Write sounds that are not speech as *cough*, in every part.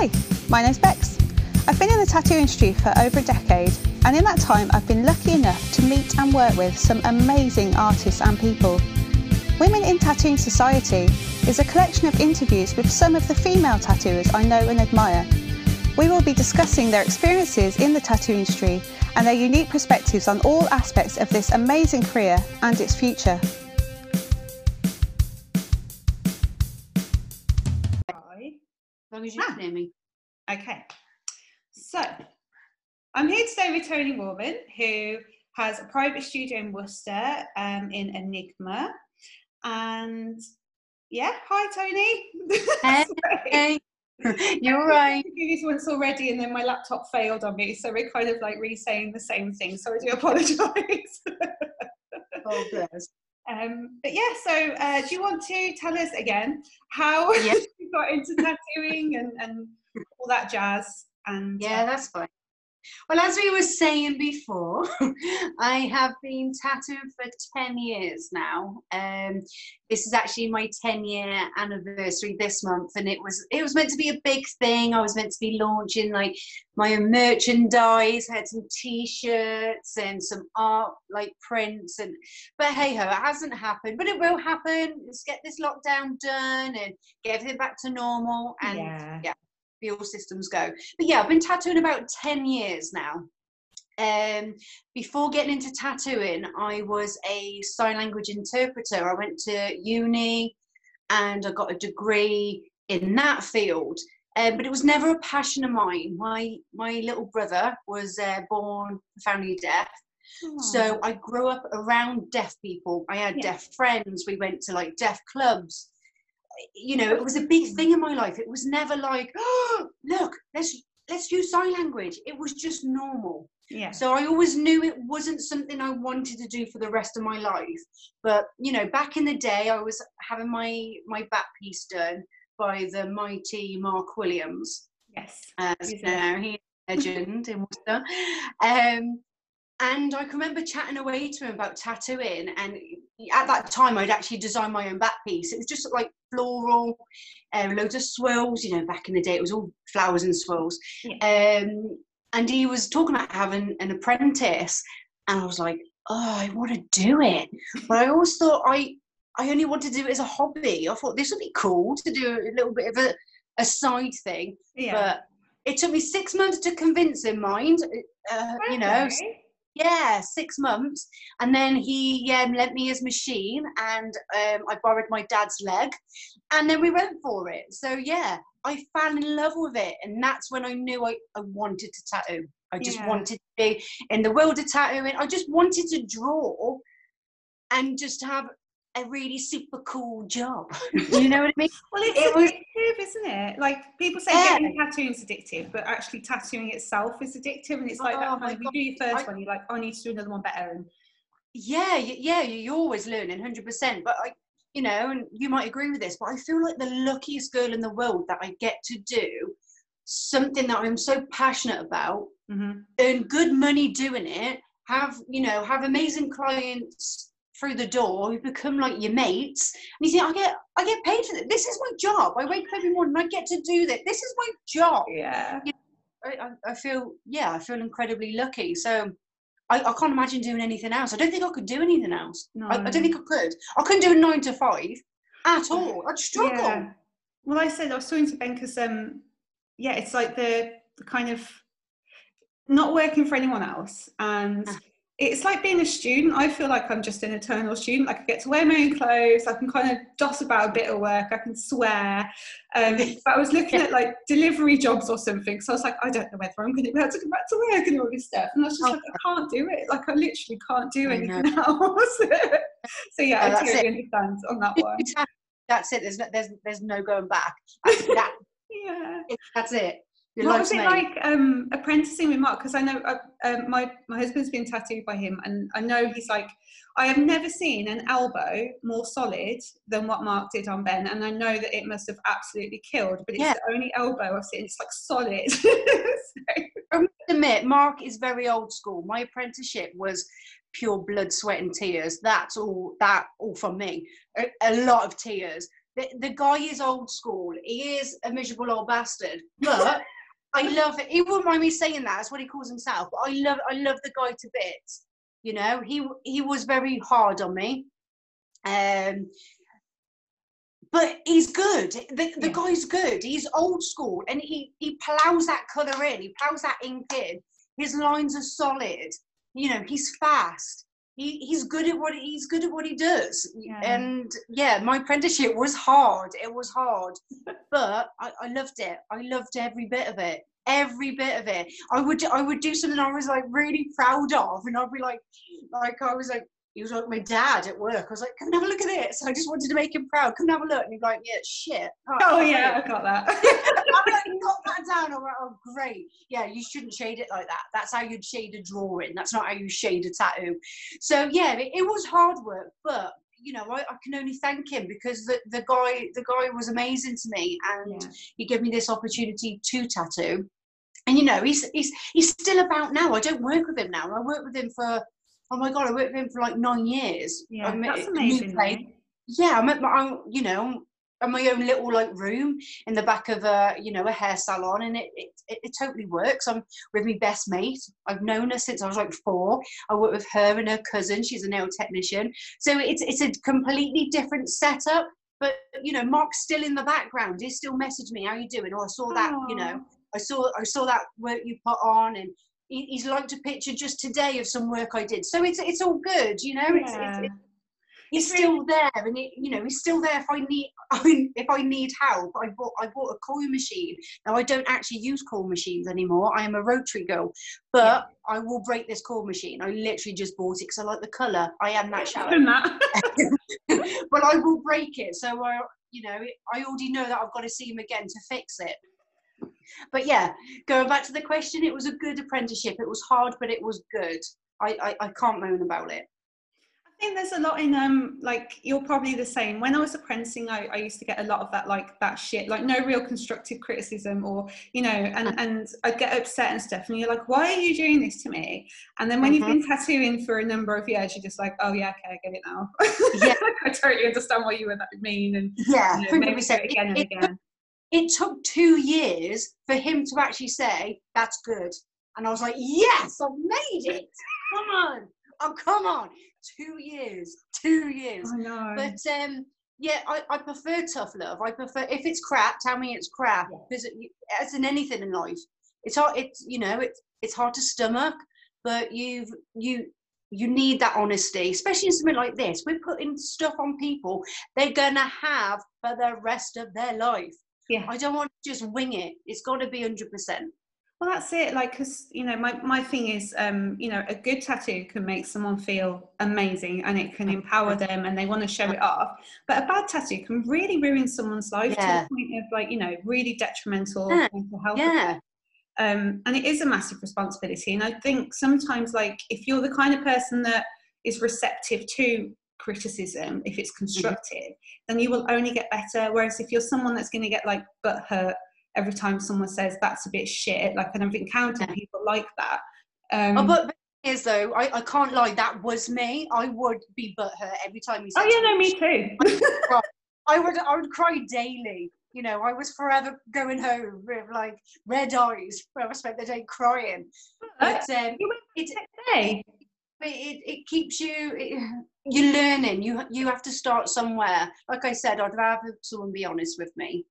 Hi, my name's Bex. I've been in the tattoo industry for over a decade, and in that time, I've been lucky enough to meet and work with some amazing artists and people. Women in Tattooing Society is a collection of interviews with some of the female tattooers I know and admire. We will be discussing their experiences in the tattoo industry and their unique perspectives on all aspects of this amazing career and its future. Long as you Ah. can hear me. Okay, so I'm here today with Tony Warman, who has a private studio in Worcester um, in Enigma. And yeah, hi Tony. Hey. *laughs* You're right. This once already, and then my laptop failed on me, so we're kind of like re-saying the same thing. So I do apologise. *laughs* Oh, bless. Um, but yeah, so uh, do you want to tell us again how *laughs* you got into tattooing and, and all that jazz? And Yeah, that's fine. Well, as we were saying before, *laughs* I have been tattooed for 10 years now. Um, this is actually my 10 year anniversary this month, and it was it was meant to be a big thing. I was meant to be launching like my own merchandise, had some t-shirts and some art like prints and but hey ho, it hasn't happened, but it will happen. Let's get this lockdown done and get everything back to normal and yeah. yeah. All systems go. But yeah, I've been tattooing about 10 years now. Um, before getting into tattooing, I was a sign language interpreter. I went to uni and I got a degree in that field. Um, but it was never a passion of mine. My my little brother was uh, born profoundly deaf, so I grew up around deaf people. I had Yeah. deaf friends. We went to like deaf clubs. You know, it was a big thing in my life. It was never like, oh, look, let's let's use sign language. It was just normal. yeah. So I always knew it wasn't something I wanted to do for the rest of my life. But you know, back in the day, I was having my my back piece done by the mighty Mark Williams yes. as you know, he's a legend in Worcester. Um, and I can remember chatting away to him about tattooing. And at that time, I'd actually designed my own back piece. It was just like floral, uh, loads of swirls. You know, back in the day, it was all flowers and swirls. Um, and he was talking about having an apprentice. And I was like, oh, I want to do it. But I always thought I, I only wanted to do it as a hobby. I thought this would be cool to do a little bit of a, a side thing Yeah. but it took me six months to convince him mind uh, you know Okay. Yeah six months. And then he um, lent me his machine and um, i borrowed my dad's leg. And then we went for it. So yeah i fell in love with it. And that's when i knew i, I wanted to tattoo. I just Yeah. wanted to be in the world of tattooing. I just wanted to draw and just have a really super cool job do *laughs* you know what i mean Well, it's It was- addictive, isn't it? Like people say Yeah. getting tattooing is addictive, but actually tattooing itself is addictive. And it's like Oh that you do your first I- one, you're like, oh, I need to do another one better. And yeah yeah you- you're always learning 100% but i you know and you might agree with this but i feel like the luckiest girl in the world that i get to do something that i'm so passionate about mm-hmm. earn good money doing it have you know have amazing clients through the door who become like your mates and you think i get i get paid for this this is my job. I wake up every morning and i get to do this this is my job. Yeah, I, I- I feel yeah I feel incredibly lucky. So I, I can't imagine doing anything else. I don't think I could do anything else. No. I, I don't think I could. I couldn't do a nine to five at all. I'd struggle. Yeah. Well, I said I was talking to Ben because, um, yeah, it's like the, the kind of not working for anyone else, and Ah. It's like being a student. I feel like I'm just an eternal student. Like I get to wear my own clothes. I can kind of doss about a bit of work. I can swear. Um, *laughs* but I was looking at like delivery jobs or something, so I was like, I don't know whether I'm going to be able to go back to work and all this stuff. And I was just Oh. like, I can't do it. Like I literally can't do anything *laughs* else. *laughs* so yeah, Oh, I totally it. understand on that one. that's it there's no, there's there's no going back that, Yeah. that's it Your what was it like um, apprenticing with Mark? Because I know uh, um, my my husband's been tattooed by him, and I know he's like, I have never seen an elbow more solid than what Mark did on Ben, and I know that it must have absolutely killed. But it's Yeah. the only elbow I've seen; it's like solid. So- *laughs* I must admit, Mark is very old school. My apprenticeship was pure blood, sweat, and tears. That's all. That all from me. A, a lot of tears. the, the guy is old school. He is a miserable old bastard, but I love it. He wouldn't mind me saying that. That's what he calls himself. But I love, I love the guy to bits. You know, he he was very hard on me. Um, but he's good. The, the yeah. guy's good. He's old school, and he he plows that color in. He plows that ink in. His lines are solid. You know, he's fast. He, he's good at what he's good at what he does. Yeah. And yeah, my apprenticeship was hard. It was hard, *laughs* but I, I loved it. I loved every bit of it every bit of it. I would I would do something I was like really proud of, and I'd be like, like I was like, he was like my dad at work. I was like, come and have a look at this. I just wanted to make him proud. Come and have a look. And he's like, yeah, shit. Oh, oh, oh yeah, oh. I got that. *laughs* I'm like, *laughs* got that down. I'm like, oh great. Yeah, you shouldn't shade it like that. That's how you'd shade a drawing. That's not how you shade a tattoo. So yeah, it, it was hard work, but you know, I, I, can only thank him because the, the guy the guy was amazing to me and yeah. he gave me this opportunity to tattoo and you know he's he's he's still about now. I don't work with him now. I work with him for oh my god, I worked with him for like nine years. Yeah, met, that's amazing. Yeah, I'm at my you know in my own little like room in the back of a you know a hair salon, and it it, it, it totally works. I'm with my best mate. I've known her since I was like four. I work with her and her cousin. She's a nail technician. So it's it's a completely different setup. But you know, Mark's still in the background. He still message me, "How you doing?" Or I saw that, Aww. you know, I saw I saw that work you put on, and he, he's liked a picture just today of some work I did. So it's it's all good, you know. It's, yeah. it's, it's, he's still there, and it, you know he's still there if I need *laughs* I mean, if I need help. I bought I bought a coil machine. Now I don't actually use coil machines anymore. I am a rotary girl, but yeah. I will break this coil machine. I literally just bought it because I like the color. I am that shallow. *laughs* *laughs* but I will break it. So I, you know, I already know that I've got to see him again to fix it but yeah, going back to the question, it was a good apprenticeship. It was hard, but it was good. I, I, I can't moan about it. I think there's a lot in um like you're probably the same. When I was apprenticing, I, I used to get a lot of that like that shit, like no real constructive criticism or you know, and and I'd get upset and stuff. And you're like, why are you doing this to me? And then when mm-hmm. you've been tattooing for a number of years, you're just like, oh yeah, okay, I get it now. *laughs* Yeah, I totally understand what you were mean. And yeah, you know, maybe it again and again it took two years for him to actually say that's good and i was like yes i've made it come on oh come on two years two years I know. but um yeah I, I prefer tough love i prefer if it's crap tell me it's crap yeah. because it, as in anything in life it's hard it's you know it's it's hard to stomach but you've you you need that honesty, especially in something like this. We're putting stuff on people they're gonna have for the rest of their life. Yeah. I don't want to just wing it. It's got to be 100%. Well, that's it. Like, because, you know, my, my thing is, um, you know, a good tattoo can make someone feel amazing and it can empower them and they want to show it off. But a bad tattoo can really ruin someone's life yeah. to the point of, like, you know, really detrimental yeah. mental health. Yeah. Um, and it is a massive responsibility. And I think sometimes, like, if you're the kind of person that is receptive to criticism, if it's mm-hmm. constructive, mm-hmm. then you will only get better. Whereas if you're someone that's going to get like butt hurt every time someone says that's a bit shit, like, and I've encountered yeah. people like that. Um, oh, but is though, I, I can't lie, that was me. I would be butt hurt every time you said. Oh yeah, no, me too. *laughs* I would, I would cry daily. You know, I was forever going home with like red eyes. Where I spent the day crying. But um, you went it's day it, it keeps you it, you're learning. You you have to start somewhere. Like i said i'd rather someone be honest with me.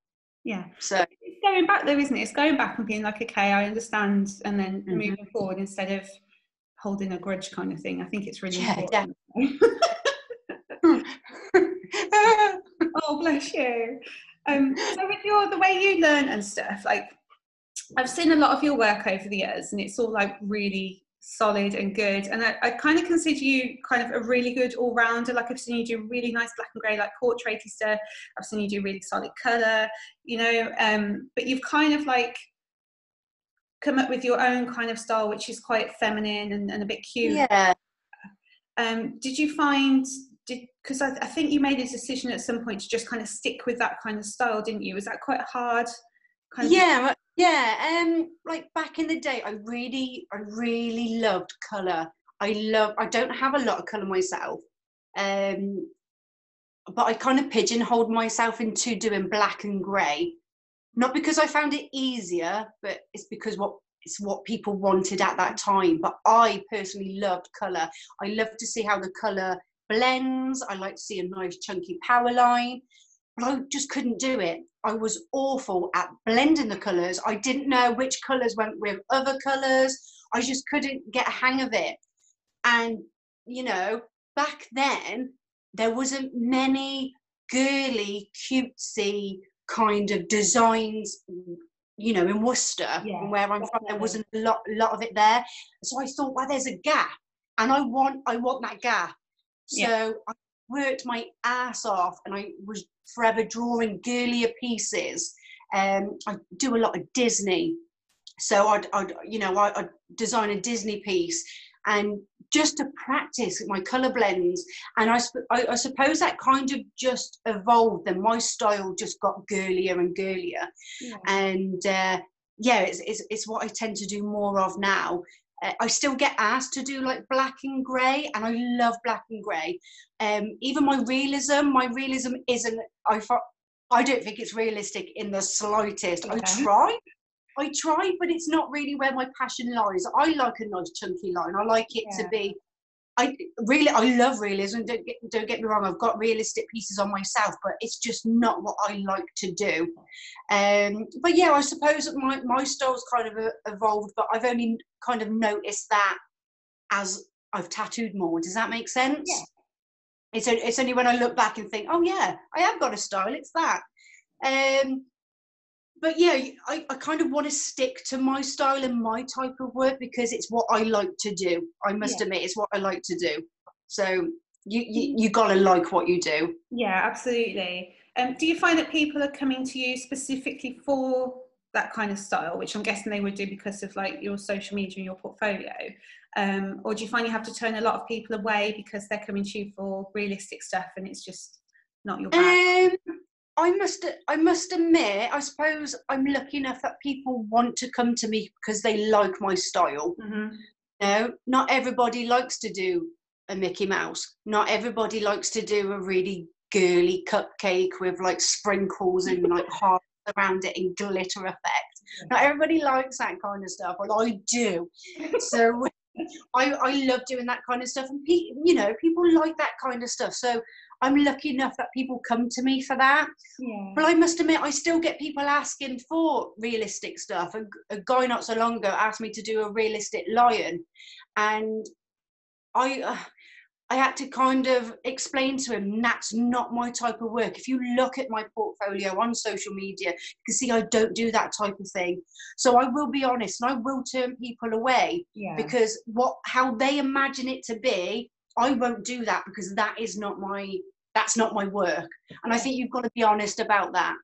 Yeah. So it's going back though isn't it? It's going back and being like okay i understand and then mm-hmm. moving forward instead of holding a grudge kind of thing. I think it's really yeah, important. *laughs* oh bless you. Um so with your the way you learn and stuff like I've seen a lot of your work over the years, and it's all like really solid and good. And I, I kind of consider you kind of a really good all rounder. Like I've seen you do really nice black and grey, like portraity stuff. I've seen you do really solid colour, you know. Um, but you've kind of like come up with your own kind of style, which is quite feminine and, and a bit cute. Yeah. Um, did you find because I, I, think you made a decision at some point to just kind of stick with that kind of style, didn't you? Was that quite hard? Kind of yeah, yeah, um, like back in the day, I really, I really loved color. I love. I don't have a lot of color myself. Um, but I kind of pigeonholed myself into doing black and grey. Not because I found it easier, but it's because what it's what people wanted at that time. But I personally loved colour. I love to see how the colour blends. I like to see a nice chunky power line. But I just couldn't do it. I was awful at blending the colours. I didn't know which colours went with other colours. I just couldn't get a hang of it. And, you know, back then, there wasn't many girly, cutesy kind of designs you know, in Worcester, yeah, where I'm from, there wasn't a lot, lot of it there. So I thought, well, there's a gap, and I want, I want that gap. So yeah. I worked my ass off, and I was forever drawing girlier pieces. Um, I do a lot of Disney, so I'd, I'd you know, I, I'd design a Disney piece, and just to practice my color blends and I, I, I, suppose that kind of just evolved and my style just got girlier and girlier yeah. and uh, yeah it's, it's, it's what i tend to do more of now i still get asked to do like black and gray and i love black and gray um, even my realism my realism isn't i i don't think it's realistic in the slightest okay. i try I try, but it's not really where my passion lies. I like a nice chunky line. I like it yeah. to be. I really, I love realism. Don't get, don't get me wrong. I've got realistic pieces on myself, but it's just not what I like to do. Um, but yeah, I suppose my my style's kind of evolved, but I've only kind of noticed that as I've tattooed more. Does that make sense? Yeah. It's, it's only when I look back and think, oh yeah, I have got a style. It's that. Um, but yeah, I, I kind of want to stick to my style and my type of work because it's what I like to do. I must yeah. admit, it's what I like to do. So you you, you got to like what you do. Yeah, absolutely. Um, do you find that people are coming to you specifically for that kind of style, which I'm guessing they would do because of like your social media and your portfolio? Um, or do you find you have to turn a lot of people away because they're coming to you for realistic stuff and it's just not your bag? Um, I must I must admit, I suppose I'm lucky enough that people want to come to me because they like my style. Mm-hmm. Know, not everybody likes to do a Mickey Mouse. Not everybody likes to do a really girly cupcake with like sprinkles and like *laughs* hearts around it in glitter effect. Not everybody likes that kind of stuff, but I do. *laughs* So I, I love doing that kind of stuff, and pe- you know, people like that kind of stuff. So I'm lucky enough that people come to me for that. Yeah. But I must admit, I still get people asking for realistic stuff. A, a guy not so long ago asked me to do a realistic lion, and I. Uh, I had to kind of explain to him that's not my type of work. If you look at my portfolio on social media, you can see I don't do that type of thing. So I will be honest and I will turn people away yeah. because what how they imagine it to be I won't do that because that is not my that's not my work. And I think you've got to be honest about that.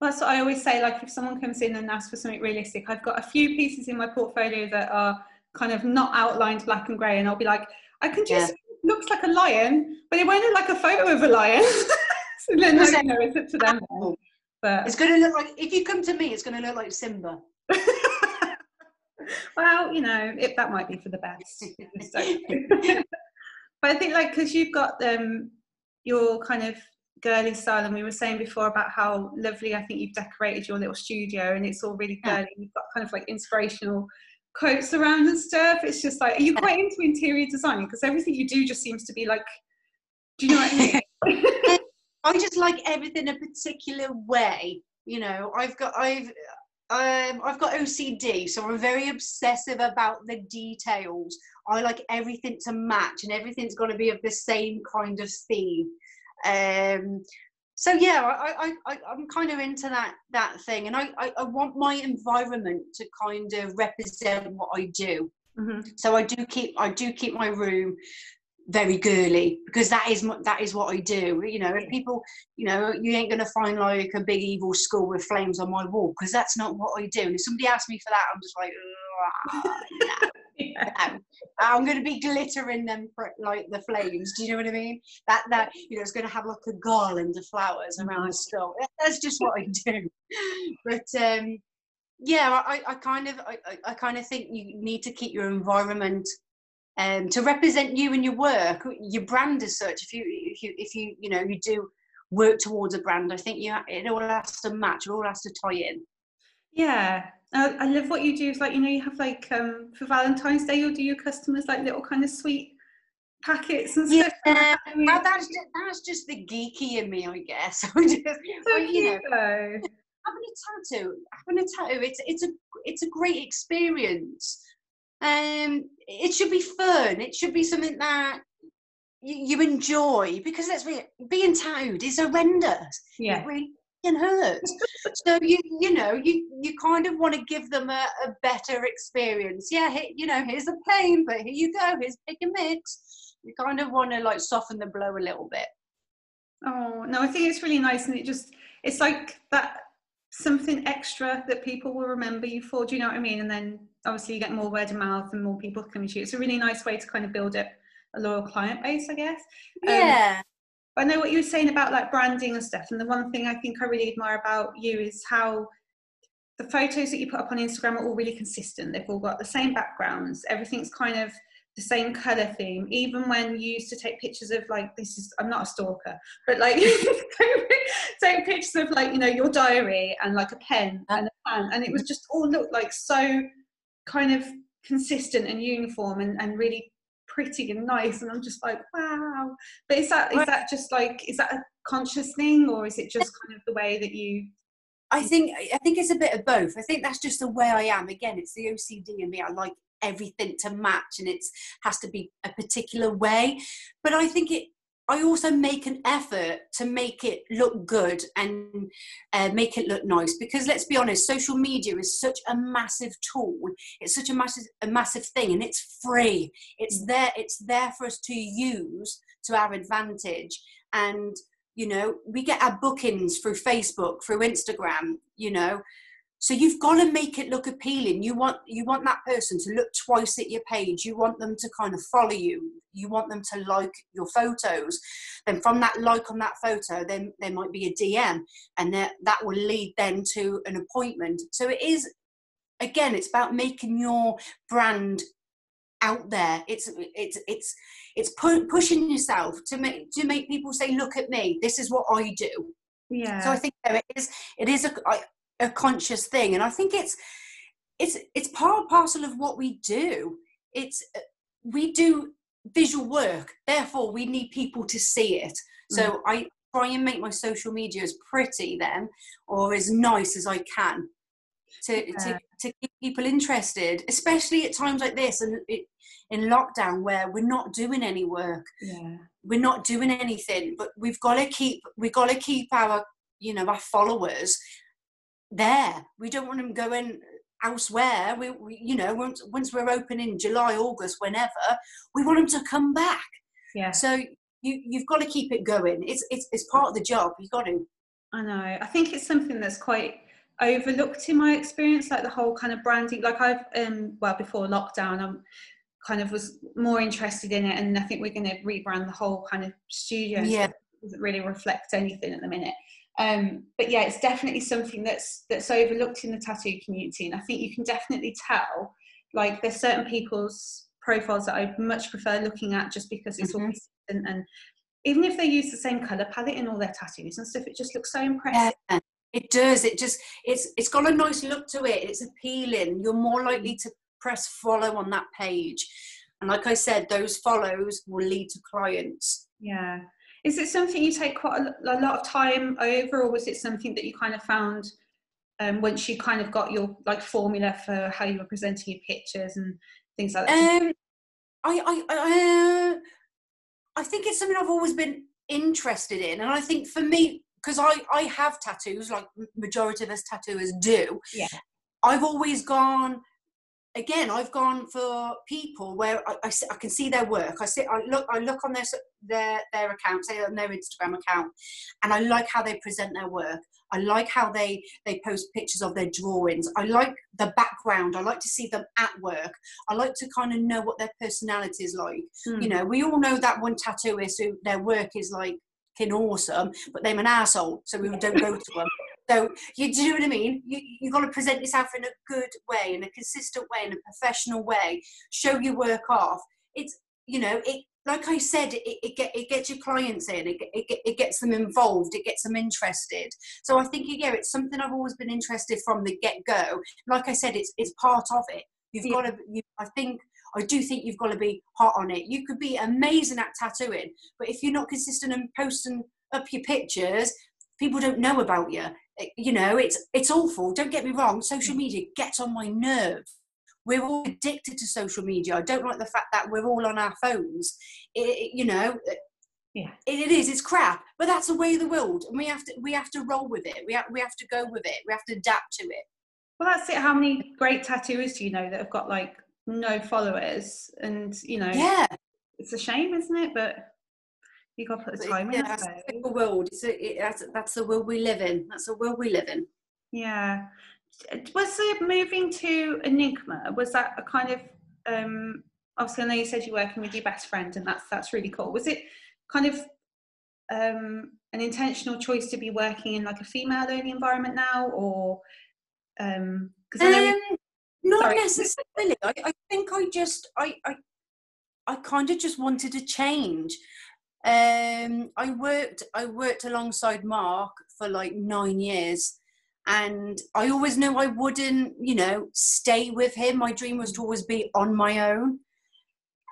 Well, that's what I always say. Like if someone comes in and asks for something realistic, I've got a few pieces in my portfolio that are kind of not outlined black and grey, and I'll be like, I can just yeah. Looks like a lion, but it won't look like a photo of a lion. *laughs* so then no, no, it's up to them. But it's going to look like if you come to me, it's going to look like Simba. *laughs* well, you know, it, that might be for the best. *laughs* But I think like because you've got um your kind of girly style, and we were saying before about how lovely I think you've decorated your little studio, and it's all really girly. Yeah. You've got kind of like inspirational quotes around and stuff. It's just like, are you quite into interior design? Because everything you do just seems to be like, do you know what I mean? *laughs* I just like everything a particular way. You know, I've got I've um, I've got OCD, so I'm very obsessive about the details. I like everything to match, and everything's got to be of the same kind of theme. Um, so yeah, I, I, I, am kind of into that that thing, and I, I, I, want my environment to kind of represent what I do. Mm-hmm. So I do keep I do keep my room very girly because that is that is what I do. You know, people, you know, you ain't gonna find like a big evil skull with flames on my wall because that's not what I do. And if somebody asks me for that, I'm just like, no, yeah. I'm gonna be glittering them for, like the flames. Do you know what I mean? That that you know, it's gonna have like a garland of flowers around the skull. That's just what I do. *laughs* But um, yeah, I, I kind of I, I kind of think you need to keep your environment um, to represent you and your work, your brand as such. If you if you if you you know you do work towards a brand, I think you it all has to match, it all has to tie in. Yeah, I, I love what you do. It's like you know you have like um, for Valentine's Day, you'll do your customers like little kind of sweet packets and stuff. Yeah, well, that's just, that's just the geeky in me, I guess. *laughs* So you know, having a tattoo, having a tattoo, it's it's a it's a great experience. Um, it should be fun. It should be something that you, you enjoy because let's be being tattooed is horrendous. Yeah. It really can hurt. so you you know you you kind of want to give them a, a better experience. Yeah, you know here's a plane, but here you go. Here's pick and mix. You kind of want to like soften the blow a little bit. Oh no, I think it's really nice, and it just it's like that something extra that people will remember you for. Do you know what I mean? And then obviously you get more word of mouth and more people coming to you. It's a really nice way to kind of build up a loyal client base, I guess. Um, yeah. Um, I know what you were saying about like branding and stuff. And the one thing I think I really admire about you is how the photos that you put up on Instagram are all really consistent. They've all got the same backgrounds. Everything's kind of the same color theme even when you used to take pictures of like this is i'm not a stalker but like *laughs* take pictures of like you know your diary and like a pen and a pen and it was just all looked like so kind of consistent and uniform and, and really pretty and nice and i'm just like wow but is that is that just like is that a conscious thing or is it just kind of the way that you I think I think it's a bit of both. I think that's just the way I am. Again, it's the OCD in me. I like everything to match and it has to be a particular way but i think it I also make an effort to make it look good and uh, make it look nice because let's be honest, social media is such a massive tool. It's such a massive, a massive thing, and it's free. It's there. It's there for us to use to our advantage. And you know, we get our bookings through Facebook, through Instagram. You know, so you've got to make it look appealing. You want you want that person to look twice at your page. You want them to kind of follow you. You want them to like your photos. Then from that like on that photo, then there might be a DM, and that that will lead then to an appointment. So it is again, it's about making your brand out there. It's it's it's it's pu- pushing yourself to make to make people say, "Look at me. This is what I do." Yeah. So I think it is. It is a. I, a conscious thing. And i think it's it's it's part and parcel of what we do. It's uh, we do visual work therefore we need people to see it. So mm. i try and make my social media as pretty then or as nice as i can to, yeah. to, to keep people interested especially at times like this and it, in lockdown where we're not doing any work. Yeah. We're not doing anything but we've got to keep we've got to keep our you know our followers there. We don't want them going elsewhere. We, we, you know, once, once we're open in July, August, whenever, we want them to come back. Yeah. So you, you've got to keep it going. It's, it's, it's part of the job. You've got to. I know. I think it's something that's quite overlooked in my experience, like the whole kind of branding. Like I've, um, well, before lockdown, I'm kind of was more interested in it, and I think we're going to rebrand the whole kind of studio. Yeah. it doesn't really reflect anything at the minute. Um, but yeah, it's definitely something that's that's overlooked in the tattoo community, and I think you can definitely tell. Like, there's certain people's profiles that I much prefer looking at just because it's mm-hmm. all consistent, and even if they use the same color palette in all their tattoos and stuff, it just looks so impressive. Yeah, it does. It just it's it's got a nice look to it. It's appealing. You're more likely to press follow on that page, and like I said, those follows will lead to clients. Yeah, is it something you take quite a, a, lot of time over, or was it something that you kind of found um, once you kind of got your like formula for how you were presenting your pictures and things like that? Um, I I uh, I think it's something I've always been interested in, and I think for me, because I I have tattoos, like majority of us tattooers do. Yeah. I've always gone again, I've gone for people where I, I, I, can see their work. I see, I look, I look on their their their account, say on their Instagram account, and I like how they present their work. I like how they they post pictures of their drawings. I like the background. I like to see them at work. I like to kind of know what their personality is like. Mm. You know, we all know that one tattooist who their work is like fucking awesome, but they're an asshole, so we don't go to them. So you do you know what I mean? You you've got to present yourself in a good way, in a consistent way, in a professional way. Show your work off. it's you know it like I said, it, it, get, it gets your clients in, it, it, it gets them involved, it gets them interested. So I think, yeah, it's something I've always been interested from the get go. Like I said, it's, it's part of it. You've yeah. got to, you, I think, I do think you've got to be hot on it. You could be amazing at tattooing, but if you're not consistent and posting up your pictures, people don't know about you. You know, it's it's awful. Don't get me wrong. Social mm. media gets on my nerves we're all addicted to social media. I don't like the fact that we're all on our phones. It, you know, yeah, it, it is. It's crap, but that's the way of the world, and we have to we have to roll with it. We have we have to go with it. We have to adapt to it. Well, that's it. How many great tattooers do you know that have got like no followers? And you know, yeah, it's a shame, isn't it? But you got to put the time yeah, in. That's the world. It's a, it, that's that's the world we live in. That's the world we live in. Yeah was it moving to Enigma? Was that a kind of um, obviously I know you said you're working with your best friend and that's that's really cool. Was it kind of um, an intentional choice to be working in like a female only environment now or um, um not sorry. necessarily. I, I think I just I I, I kind of just wanted to change. Um, I worked I worked alongside Mark for like nine years and I always knew I wouldn't, you know, stay with him. My dream was to always be on my own.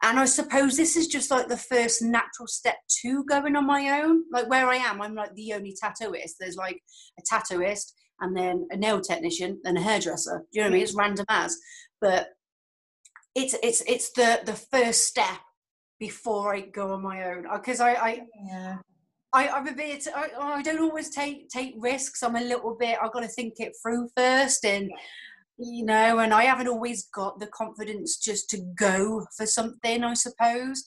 And I suppose this is just like the first natural step to going on my own. Like where I am, I'm like the only tattooist. There's like a tattooist and then a nail technician and a hairdresser. Do you know what I mean? It's random as. But it's it's it's the the first step before I go on my own. Because I, I yeah. I, I'm a bit. I, I don't always take take risks. I'm a little bit. I've got to think it through first, and you know, and I haven't always got the confidence just to go for something. I suppose,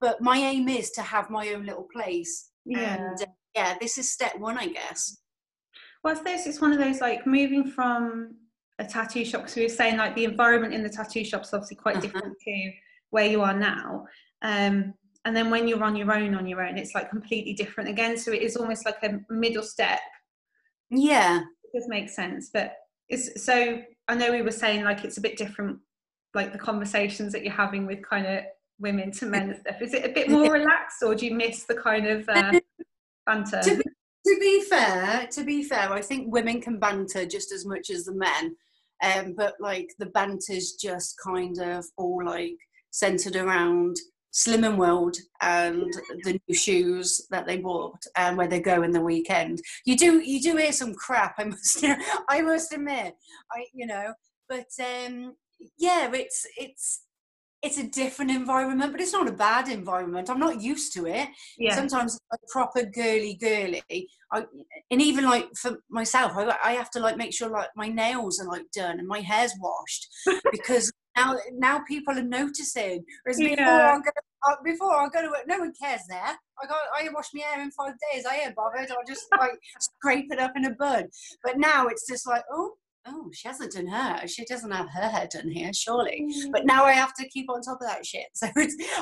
but my aim is to have my own little place. Yeah. And uh, yeah, this is step one, I guess. Well, I suppose it's one of those like moving from a tattoo shop because we were saying like the environment in the tattoo shop is obviously quite uh-huh. different to where you are now. Um, and then when you're on your own on your own it's like completely different again. So it is almost like a middle step. Yeah. It does make sense but it's so i know we were saying like it's a bit different like the conversations that you're having with kind of women to men and stuff. Is it a bit more relaxed or do you miss the kind of uh, banter? to be, to be fair to be fair i think women can banter just as much as the men. Um, but like the banter's just kind of all like centered around Slimming World and the new shoes that they bought and where they go in the weekend. You do you do hear some crap. I must *laughs* I must admit. I you know, but um, yeah, it's it's it's a different environment, but it's not a bad environment. I'm not used to it. Yeah. Sometimes a proper girly girly. I, and even like for myself, I, I have to like make sure like my nails are like done and my hair's washed *laughs* because now now people are noticing. Whereas yeah. before I'm gonna uh, before I go to work, no one cares there. I got I wash my hair in five days. I ain't bothered. I'll just like scrape it up in a bud. But now it's just like oh oh she hasn't done her. She doesn't have her hair done here surely. Mm. But now I have to keep on top of that shit. *laughs* So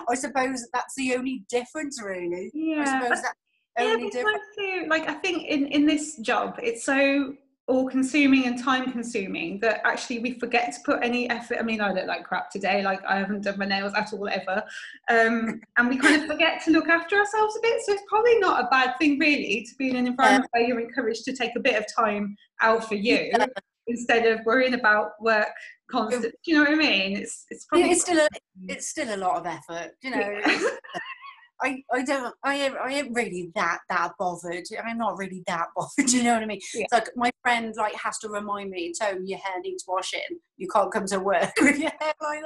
I suppose that's the only difference really. Yeah. I suppose that's only yeah, difference. Too, like I think in in this job it's so all consuming and time consuming that actually we forget to put any effort i mean i look like crap today like i haven't done my nails at all ever um, and we kind of forget to look after ourselves a bit so it's probably not a bad thing really to be in an environment yeah. where you're encouraged to take a bit of time out for you yeah. instead of worrying about work constant do you know what i mean it's it's probably it's still a, it's still a lot of effort you know yeah. *laughs* I, I don't I am I am really that that bothered. I'm not really that *laughs* bothered. You know what I mean? Yeah. It's like my friend like has to remind me, Tone, your hair needs washing. You can't come to work *laughs* with your hair like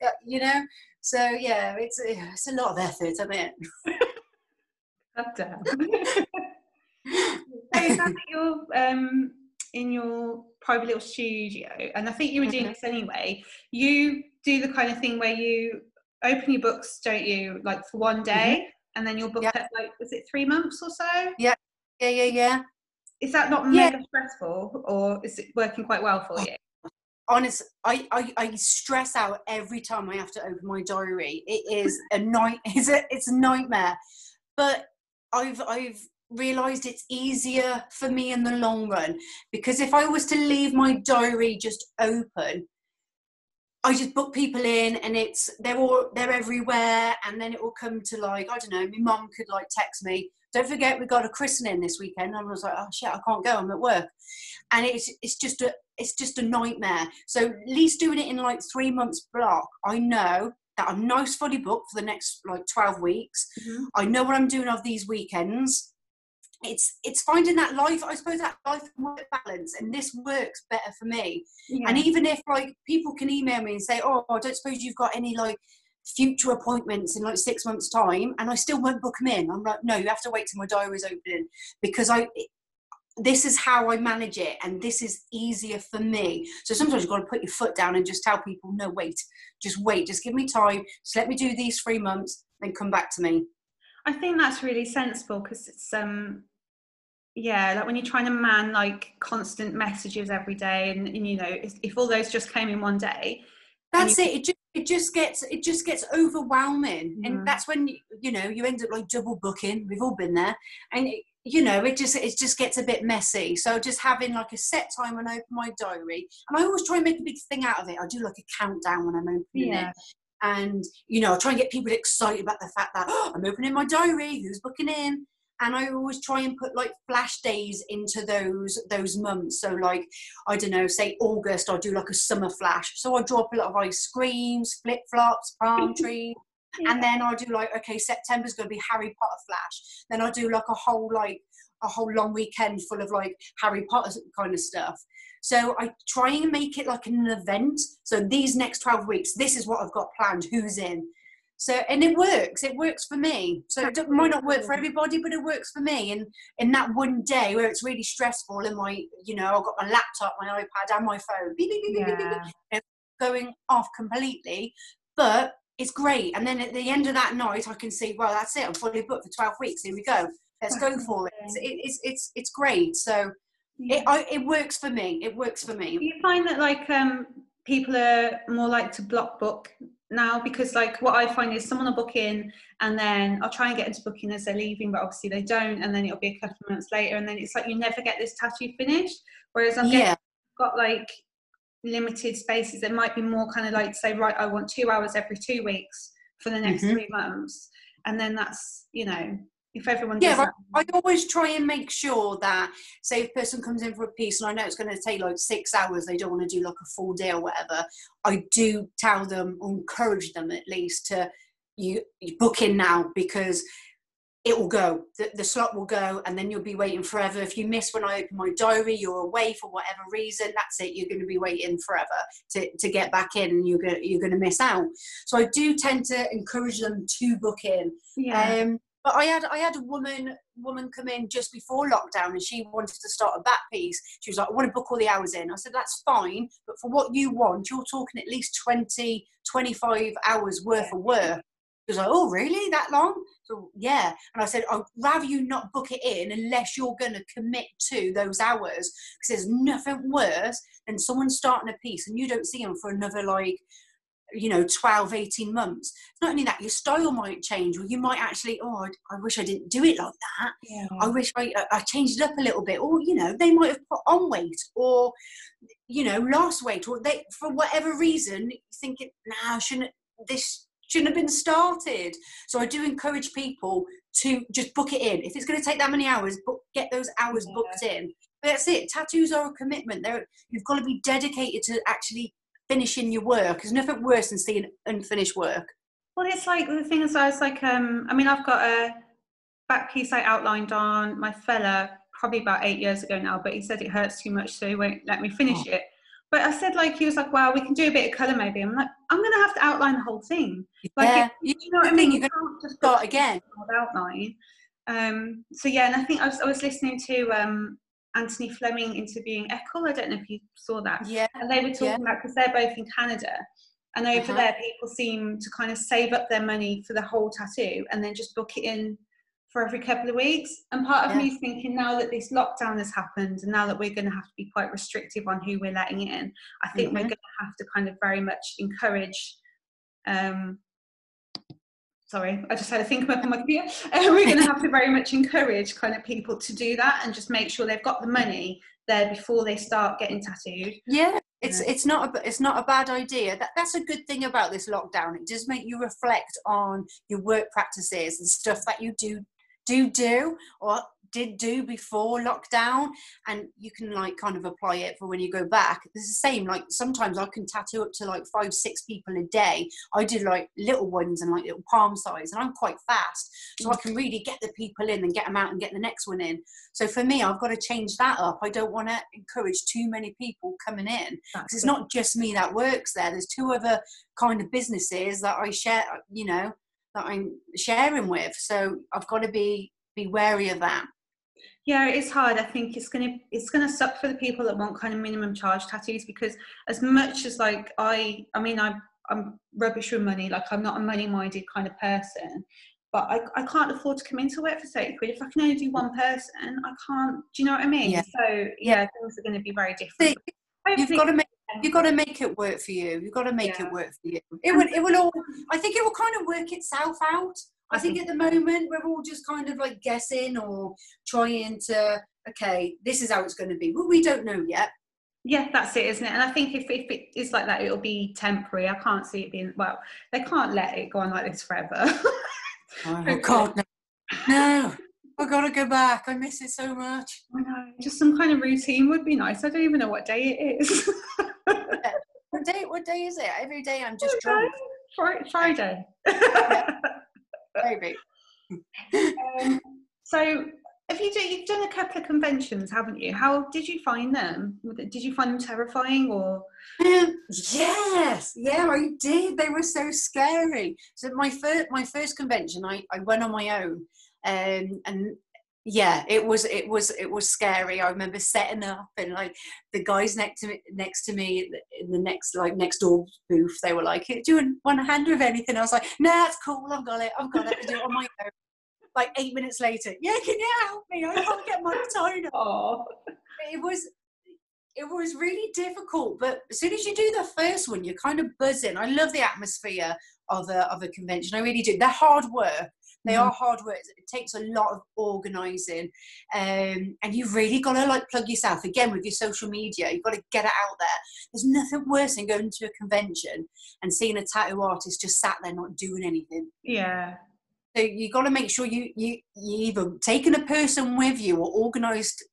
that. You know. So yeah, it's it's a lot of effort, isn't it? Calm down. so you're um, in your private little studio, and I think you were doing mm-hmm. this anyway. You do the kind of thing where you open your books, don't you? Like for one day, mm-hmm. and then your book yeah. like was it three months or so? Yeah, yeah, yeah, yeah. Is that not yeah. mega stressful, or is it working quite well for you? Honest, I, I, I stress out every time I have to open my diary. It is a night. *laughs* It's a it's a nightmare. But I've I've realized it's easier for me in the long run because if I was to leave my diary just open, I just book people in and it's they're all they're everywhere. And then it will come to like I don't know my mom could like text me don't forget we got a christening this weekend. And I was like oh shit I can't go I'm at work. And it's it's just a it's just a nightmare. So at least doing it in like three months block. I know that I'm nice fully booked for the next like 12 weeks. Mm-hmm. I know what I'm doing of these weekends it's it's finding that life i suppose that life work balance and this works better for me. Yeah. and even if like people can email me and say oh i don't suppose you've got any like future appointments in like six months time and i still won't book them in i'm like no you have to wait till my diary's open because i this is how i manage it and this is easier for me. So sometimes you've got to put your foot down and just tell people no wait just wait just give me time just let me do these three months then come back to me. I think that's really sensible because it's um yeah like when you're trying to man like constant messages every day and, and you know if, if, all those just came in one day that's you, it it just, it just gets it just gets overwhelming. Mm-hmm. and that's when you know you end up like double booking we've all been there and it, you know it just it just gets a bit messy. So just having like a set time when i open my diary and i always try and make a big thing out of it. I do like a countdown when i'm opening yeah. it and you know I try and get people excited about the fact that oh, *gasps* I'm opening my diary, who's booking in, and I always try and put like flash days into those those months. So like I don't know, say August, I'll do like a summer flash. So I draw up a lot of ice creams, flip flops, palm *laughs* trees. Yeah. And then I'll do like, okay, September's gonna be Harry Potter flash. Then I'll do like a whole like a whole long weekend full of like Harry Potter kind of stuff. So I try and make it like an event. So these next 12 weeks, this is what I've got planned, who's in. So and it works. It works for me. So it might not work for everybody, but it works for me. And in that one day where it's really stressful, and my, you know, I've got my laptop, my iPad, and my phone, beep, beep, beep, yeah. going off completely. But it's great. And then at the end of that night, I can see, well, that's it. I'm fully booked for 12 weeks. Here we go. Let's go for it. It's, it's, it's, it's great. So it, I, it works for me. It works for me. Do you find that like um, people are more like to block book now because like what I find is someone will book in and then I'll try and get into booking as they're leaving, but obviously they don't, and then it'll be a couple of months later, and then it's like you never get this tattoo finished. Whereas I'm yeah. got like limited spaces. There might be more kind of like say, right, I want two hours every two weeks for the next mm-hmm. three months, and then that's you know if everyone yeah I, I, always try and make sure that say if a person comes in for a piece and i know it's going to take like six hours they don't want to do like a full day or whatever i do tell them or encourage them at least to you, you book in now because it will go the, the slot will go and then you'll be waiting forever. If you miss when i open my diary you're away for whatever reason that's it you're going to be waiting forever to, to get back in and you're going you're going to miss out. So i do tend to encourage them to book in. Yeah. um but I had I had a woman woman come in just before lockdown and she wanted to start a back piece. She was like, I want to book all the hours in. I said, that's fine, but for what you want, you're talking at least 20, 25 hours worth of work. She was like, oh, really? That long? So, yeah. And I said, I'd rather you not book it in unless you're going to commit to those hours. Because there's nothing worse than someone starting a piece and you don't see them for another, like, you know 12 18 months. Not only that your style might change or you might actually oh i, I wish i didn't do it like that. Yeah. i wish I, uh, I changed it up a little bit. Or you know they might have put on weight or you know lost weight or they for whatever reason you think it nah shouldn't this shouldn't have been started. So i do encourage people to just book it in. If it's going to take that many hours book, get those hours yeah. booked in. But that's it tattoos are a commitment. There, you've got to be dedicated to actually finishing your work. There's nothing worse than seeing unfinished work. Well, it's like the thing is, I was like, um, I mean, I've got a back piece I outlined on my fella probably about eight years ago now, but he said it hurts too much, so he won't let me finish oh. it. But I said, like, he was like, well, we can do a bit of colour maybe. I'm like, I'm going to have to outline the whole thing. Like, yeah. You know what I mean? You're going to start again. Outline. Um, so, yeah, and I think I was, I was listening to um, Anthony Fleming interviewing Eccles. I don't know if you saw that. Yeah. And they were talking yeah. about because they're both in Canada. And over uh-huh. there, people seem to kind of save up their money for the whole tattoo and then just book it in for every couple of weeks. And part of yeah. me is thinking now that this lockdown has happened and now that we're going to have to be quite restrictive on who we're letting in, I think mm-hmm. we're going to have to kind of very much encourage um, sorry, I just had a think about my computer. *laughs* Uh, we're going to have to very much encourage kind of people to do that and just make sure they've got the money there before they start getting tattooed. Yeah, it's it's not a it's not a bad idea. That that's a good thing about this lockdown. It does make you reflect on your work practices and stuff that you do do do or did do before lockdown and you can like kind of apply it for when you go back. It's the same like sometimes i can tattoo up to like five six people a day. I did like little ones and like little palm size and i'm quite fast so i can really get the people in and get them out and get the next one in. So for me i've got to change that up. I don't want to encourage too many people coming in because it's not just me that works there. There's two other kind of businesses that i share you know that I'm sharing with. So I've got to be be wary of that. Yeah, it's hard. I think it's gonna it's gonna suck for the people that want kind of minimum charge tattoos because as much as like I I mean I I'm rubbish with money, like I'm not a money minded kind of person. But I, I can't afford to come into work for 30 quid. If I can only do one person, I can't do you know what I mean? Yeah. So yeah, things are gonna be very different. You've got to make you've got to make it work for you. You've got to make yeah. it work for you. It will. It will all. I think it will kind of work itself out. I think at the moment we're all just kind of like guessing or trying to. Okay, this is how it's going to be. Well, we don't know yet. Yeah, that's it, isn't it? And I think if, if it is like that, it'll be temporary. I can't see it being well. They can't let it go on like this forever. *laughs* oh God, no. no. I gotta go back. I miss it so much. I know. Just some kind of routine would be nice. I don't even know what day it is. what day? What day is it? Every day I'm *laughs* just drunk. Friday. *laughs* Maybe. Um, so, have you do, you've done a couple of conventions, haven't you? How did you find them? Did you find them terrifying or? Um, yes, yeah, I did. They were so scary. So my first my first convention, I, I went on my own, um, and yeah it was it was it was scary. I remember setting up and like the guys next to me next to me in the next like next door booth they were like do you want a hand with anything? I was like no nah, that's cool i've got it i've got it i do it on my own. Like eight minutes later yeah can you help me? I can't get my tone *laughs* oh it was it was really difficult but as soon as you do the first one you're kind of buzzing. I love the atmosphere of a, of a convention i really do. They're hard work they mm-hmm. are hard work. It takes a lot of organising, um, and you've really got to like plug yourself again with your social media. You've got to get it out there. There's nothing worse than going to a convention and seeing a tattoo artist just sat there not doing anything. Yeah. So you've got to make sure you you you either taking a person with you or organised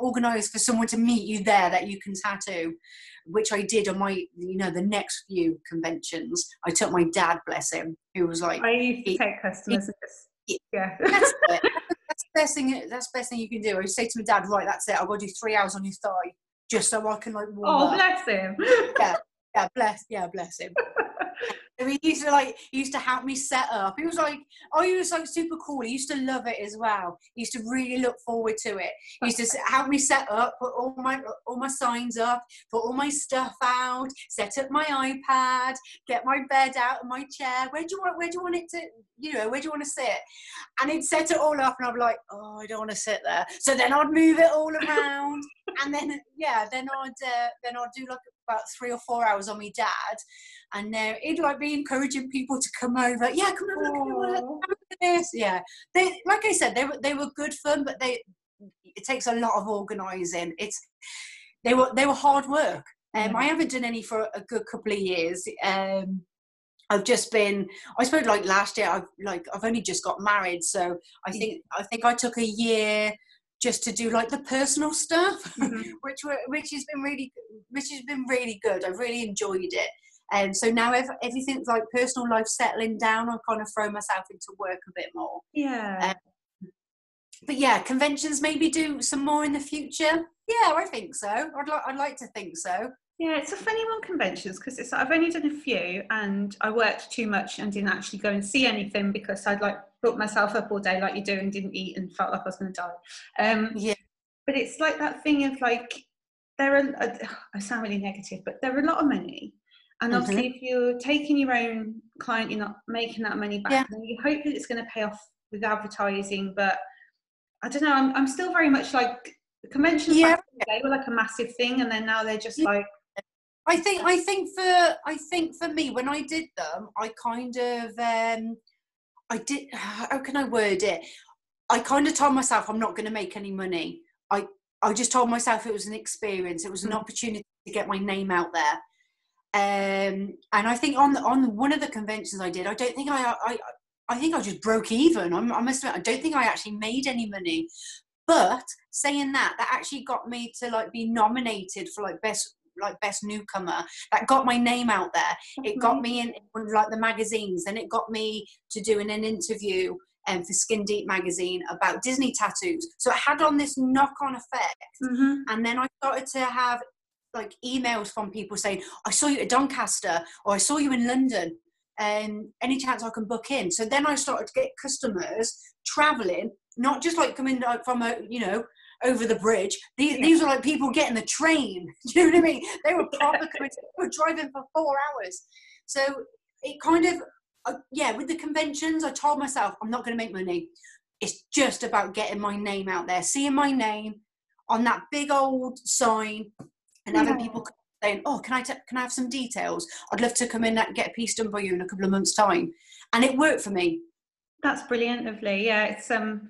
organised for someone to meet you there that you can tattoo which I did on my, you know, the next few conventions. I took my dad, bless him, who was like, I used to take customers. He, yeah, *laughs* that's, *laughs* that's the best thing. That's the best thing you can do. I say to my dad, right, that's it. I've got to do three hours on your thigh just so I can like. oh, up. bless him. yeah, *laughs* yeah, bless, yeah, bless him. He used to like he used to help me set up. He was like, oh, he was like super cool. He used to love it as well. He used to really look forward to it. He used to help me set up, put all my all my signs up, put all my stuff out, set up my iPad, get my bed out and my chair. Where do you want? Where do you want it to? You know, where do you want to sit? And he'd set it all up, and I'd be like, oh, I don't want to sit there. So then I'd move it all around, and then yeah, then I'd uh, then I'd do like about three or four hours on my dad, and uh, he'd like be encouraging people to come over. Yeah, come over, look at this. Yeah, they like I said, they were they were good fun, but they it takes a lot of organising. It's they were they were hard work. Um, I haven't done any for a good couple of years. Um, I've just been I suppose like last year I've like I've only just got married so I think I think I took a year just to do like the personal stuff, mm-hmm. *laughs* which were which has been really which has been really good. I've really enjoyed it. And so now ev- everything's like personal life settling down. I kind of throw myself into work a bit more. Yeah. Um, but yeah, conventions maybe do some more in the future. Yeah, I think so. I'd like I'd like to think so. Yeah, it's a funny one conventions because it's I've only done a few and I worked too much and didn't actually go and see anything because I'd like built myself up all day like you do and didn't eat and felt like I was going to die. Um, yeah. But it's like that thing of like there are uh, *sighs* I sound really negative, but there are a lot of money. And mm-hmm. obviously, if you're taking your own client, you're not making that money back. Yeah. And you hope that it's going to pay off with advertising, but I don't know. I'm, I'm still very much like the conventions. Yeah. they were like a massive thing, and then now they're just like I think I think for I think for me when I did them, I kind of um, I did. *sighs* How can I word it? I kind of told myself I'm not going to make any money. I I just told myself it was an experience. It was an mm. opportunity to get my name out there. Um, and I think on the, on one of the conventions I did, I don't think I I I think I just broke even. I'm, I must admit, I don't think I actually made any money. But saying that, that actually got me to like be nominated for like best like best newcomer that got my name out there it got me in like the magazines and it got me to doing an interview um, for Skin Deep magazine about Disney tattoos. So it had on this knock on effect. Mm-hmm. And then I started to have like emails from people saying, I saw you at Doncaster or I saw you in London. And um, any chance I can book in? So then I started to get customers traveling, not just like coming like from a, you know, over the bridge. These, yeah. these were like people getting the train. *laughs* Do you know what I mean? They were proper *laughs* coming, they were driving for four hours. So it kind of uh, yeah, with the conventions, I told myself I'm not going to make money. It's just about getting my name out there, seeing my name on that big old sign, and having yeah. people saying, "Oh, can I t- can I have some details? I'd love to come in and get a piece done by you in a couple of months' time." And it worked for me. That's brilliant, lovely. Yeah, it's um,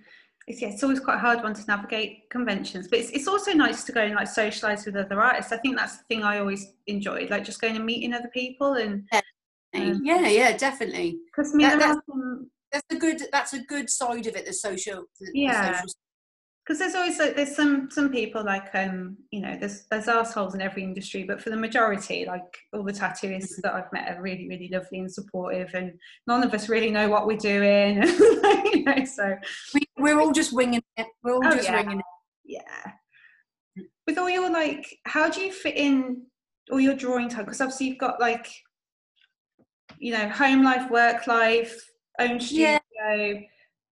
it's yeah, it's always quite a hard one to navigate conventions, but it's it's also nice to go and like socialize with other artists. I think that's the thing I always enjoyed, like just going and meeting other people and yeah. Um, yeah, yeah, definitely. Because that, that's, that's a good that's a good side of it. The social, the, yeah. Because there's always like there's some some people like um you know there's there's assholes in every industry but for the majority like all the tattooists that I've met are really really lovely and supportive and none of us really know what we're doing. *laughs* You know so we, we're all just winging it. We're all oh, just yeah. winging it. Yeah. With all your like how do you fit in all your drawing time? Because obviously you've got like you know home life work life own studio. yeah.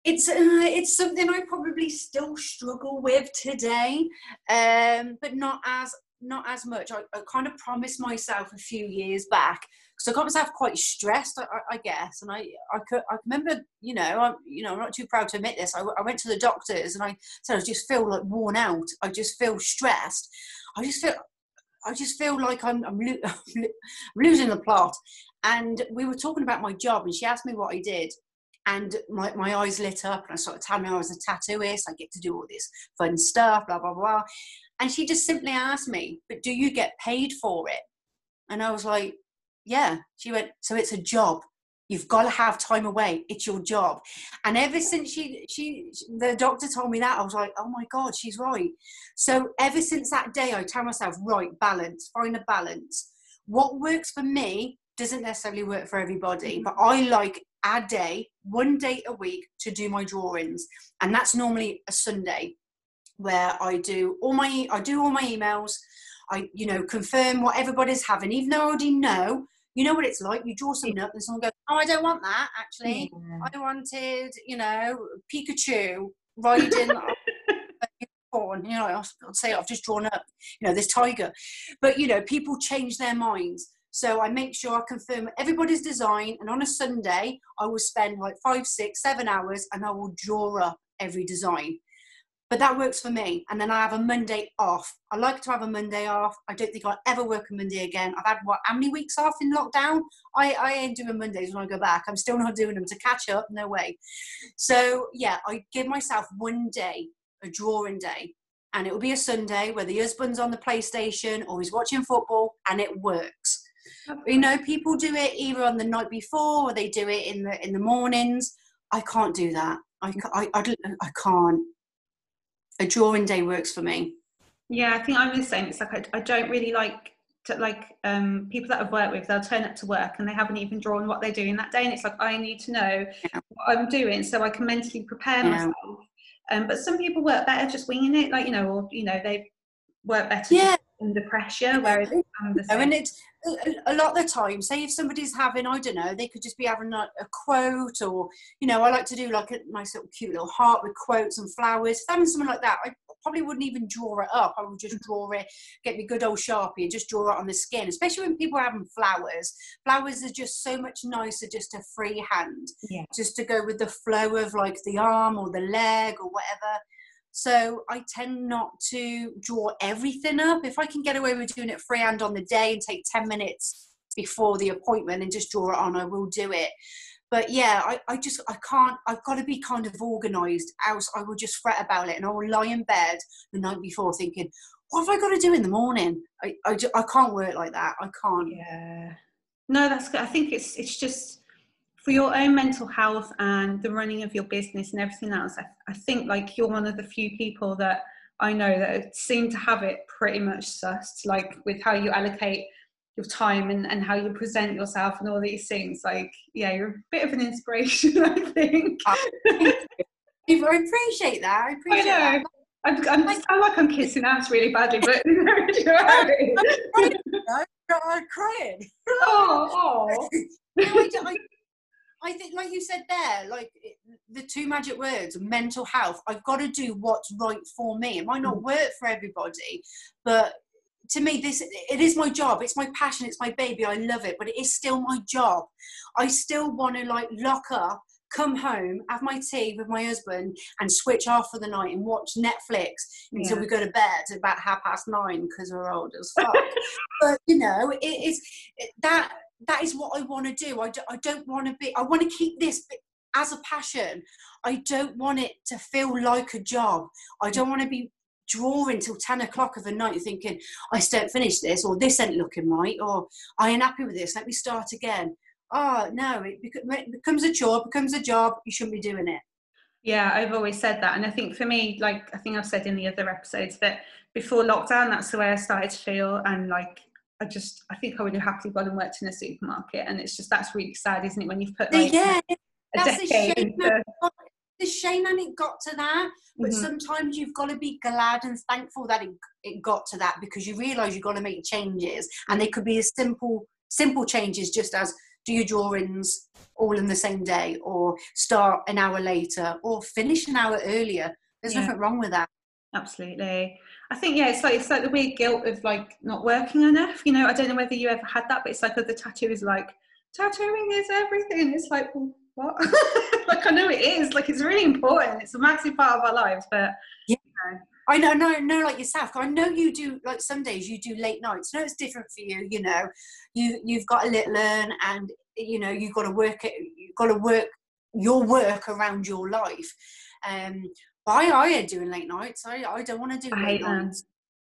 It's uh, it's something i probably still struggle with today um but not as not as much I, I kind of promised myself a few years back because I got myself quite stressed, I, I, guess. And I, I could, I remember, you know, I'm, you know, I'm not too proud to admit this. I, I went to the doctors and I said I just feel like worn out. I just feel stressed. I just feel, I just feel like I'm, I'm, lo- *laughs* I'm losing the plot. And we were talking about my job, and she asked me what I did. And my, my eyes lit up, and I started telling her I was a tattooist. I get to do all this fun stuff, blah, blah, blah. And she just simply asked me, But do you get paid for it? And I was like, Yeah. She went, So it's a job. You've got to have time away. It's your job. And ever since she, she, the doctor told me that, I was like, oh my God, she's right. So ever since that day, I tell myself, right, balance, find a balance. What works for me doesn't necessarily work for everybody, but I like a day, one day a week to do my drawings. And that's normally a Sunday where I do all my I do all my emails. I, you know, confirm what everybody's having, even though I already know, you know what it's like. You draw something up and someone goes, Oh, I don't want that actually. Yeah. I wanted, you know, Pikachu riding. *laughs* You know, I'll oh, say I've just drawn up, you know, this tiger. But you know, people change their minds. So I make sure I confirm everybody's design, and on a Sunday, I will spend like five, six, seven hours and I will draw up every design. But that works for me. And then I have a Monday off. I like to have a Monday off. I don't think I'll ever work a Monday again. I've had what, how many weeks off in lockdown? I, I ain't doing Mondays when I go back. I'm still not doing them to catch up. No way. So yeah, I give myself one day, a drawing day. And it will be a Sunday where the husband's on the PlayStation or he's watching football and it works you know, people do it either on the night before or they do it in the in the mornings. I can't do that. I, I, I, I can't. A drawing day works for me. Yeah, I think I'm the same. It's like I, I don't really like to, like um, people that I've worked with. They'll turn up to work and they haven't even drawn what they're doing that day, and it's like I need to know yeah. what I'm doing so I can mentally prepare yeah. myself. Um, but some people work better just winging it, like you know, or you know they work better yeah. under pressure. Whereas I'm the same. and it's a lot of the time, say if somebody's having, I don't know, they could just be having a, a, quote, or you know, I like to do like a nice little cute little heart with quotes and flowers. If having something like that, I probably wouldn't even draw it up. I would just mm. draw it, get me good old sharpie, and just draw it on the skin. Especially when people are having flowers. Flowers are just so much nicer, just a free hand, yeah. just to go with the flow of like the arm or the leg or whatever. So I tend not to draw everything up. If I can get away with doing it freehand on the day and take 10 minutes before the appointment and just draw it on, I will do it. but yeah, I, I just I can't. I've got to be kind of organised, else I will just fret about it, and I will lie in bed the night before thinking, what have I got to do in the morning? I I, I can't work like that. I can't. Yeah. No, that's good. I think it's it's just for your own mental health and the running of your business and everything else. I, I think like you're one of the few people that I know that seem to have it pretty much sussed, like with how you allocate your time and, and how you present yourself and all these things. Like, yeah, you're a bit of an inspiration, *laughs* I think. Oh, I appreciate that. I appreciate I know. that. I'm, I'm like, sound like I'm kissing ass really badly, but you know, I'm crying. *laughs* Oh, oh. *laughs* I, I, I think, like you said there, like the two magic words, mental health. I've got to do what's right for me. It might not mm. work for everybody, but to me this it is my job it's my passion it's my baby i love it but it is still my job i still want to like lock up come home have my tea with my husband and switch off for the night and watch netflix until yeah. we go to bed at about half past nine because we're old as fuck *laughs* but you know it is it, that that is what i want to do I, do, I don't want to be i want to keep this as a passion i don't want it to feel like a job i don't want to be drawing till 10 o'clock of the night thinking, I still not finish this, or this ain't looking right, or I ain't happy with this, let me start again. Oh, no, it becomes a chore, becomes a job, you shouldn't be doing it. Yeah, I've always said that. And I think for me, like I think I've said in the other episodes, that before lockdown, that's the way I started to feel. And like, I just, I think I would have happily gone and worked in a supermarket. And it's just, that's really sad, isn't it? When you've put like yeah, a decade into the shame and it got to that but mm-hmm. sometimes you've got to be glad and thankful that it, it got to that because you realize you've got to make changes and they could be as simple simple changes just as do your drawings all in the same day or start an hour later or finish an hour earlier there's yeah. nothing wrong with that absolutely I think yeah, it's like it's like the weird guilt of like not working enough. You know, I don't know whether you ever had that, but it's like the tattoo is like tattooing is everything. It's like, well, what? *laughs* like I know it is. Like it's really important. It's a massive part of our lives, but yeah. You know. I know, no, no, like yourself. I know you do. Like some days you do late nights. No, it's different for you. You know, you you've got a little learn, and you know you've got to work it. You've got to work your work around your life. Um, I, I am doing late nights. I, I don't want to do I late nights. Them.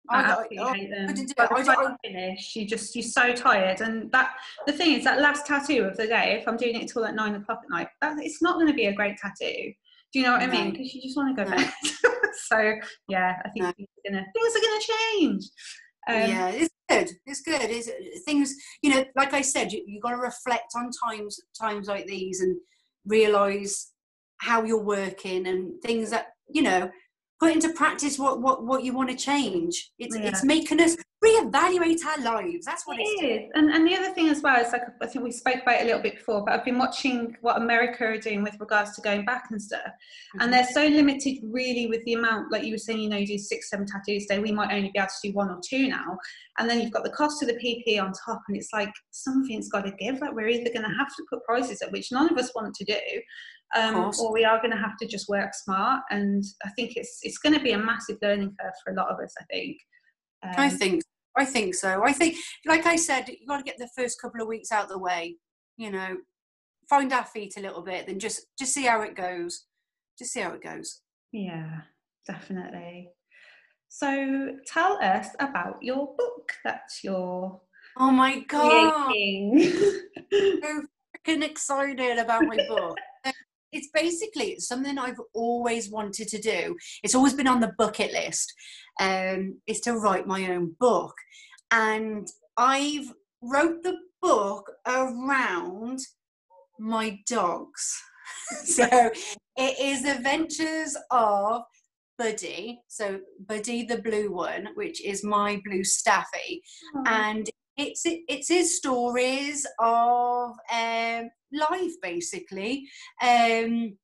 I, absolutely I, hate them. By the time I finish, you just you're so tired. And that the thing is that last tattoo of the day, if I'm doing it till at nine o'clock at night, that it's not going to be a great tattoo. Do you know what no. I mean? Because you just want to go no. bed. *laughs* so yeah, I think no. things, are gonna, things are gonna change. Um, yeah, it's good. It's good. It's things. You know, like I said, you you got to reflect on times times like these and realize how you're working and things that you know put into practice what what, what you want to change. It's yeah. it's making us reevaluate our lives. That's what it is. Doing. And and the other thing as well is like I think we spoke about it a little bit before, but I've been watching what America are doing with regards to going back and stuff. Mm-hmm. And they're so limited really with the amount, like you were saying, you know, you do six, seven tattoos a day. We might only be able to do one or two now. And then you've got the cost of the PPE on top, and it's like something's got to give. Like we're either going to have to put prices at which none of us want to do, um, or we are going to have to just work smart. And I think it's it's going to be a massive learning curve for a lot of us. I think. Um, I think I think so. I think, like I said, you got to get the first couple of weeks out of the way. You know, find our feet a little bit, then just just see how it goes. Just see how it goes. Yeah, definitely. So tell us about your book that you're. Oh my god! *laughs* so freaking excited about my book it's basically something I've always wanted to do. It's always been on the bucket list. Um, is to write my own book, and I've wrote the book around my dogs. *laughs* so it is Adventures of Buddy. So Buddy the blue one, which is my blue staffy, and it's it's his stories of um, life basically. Um,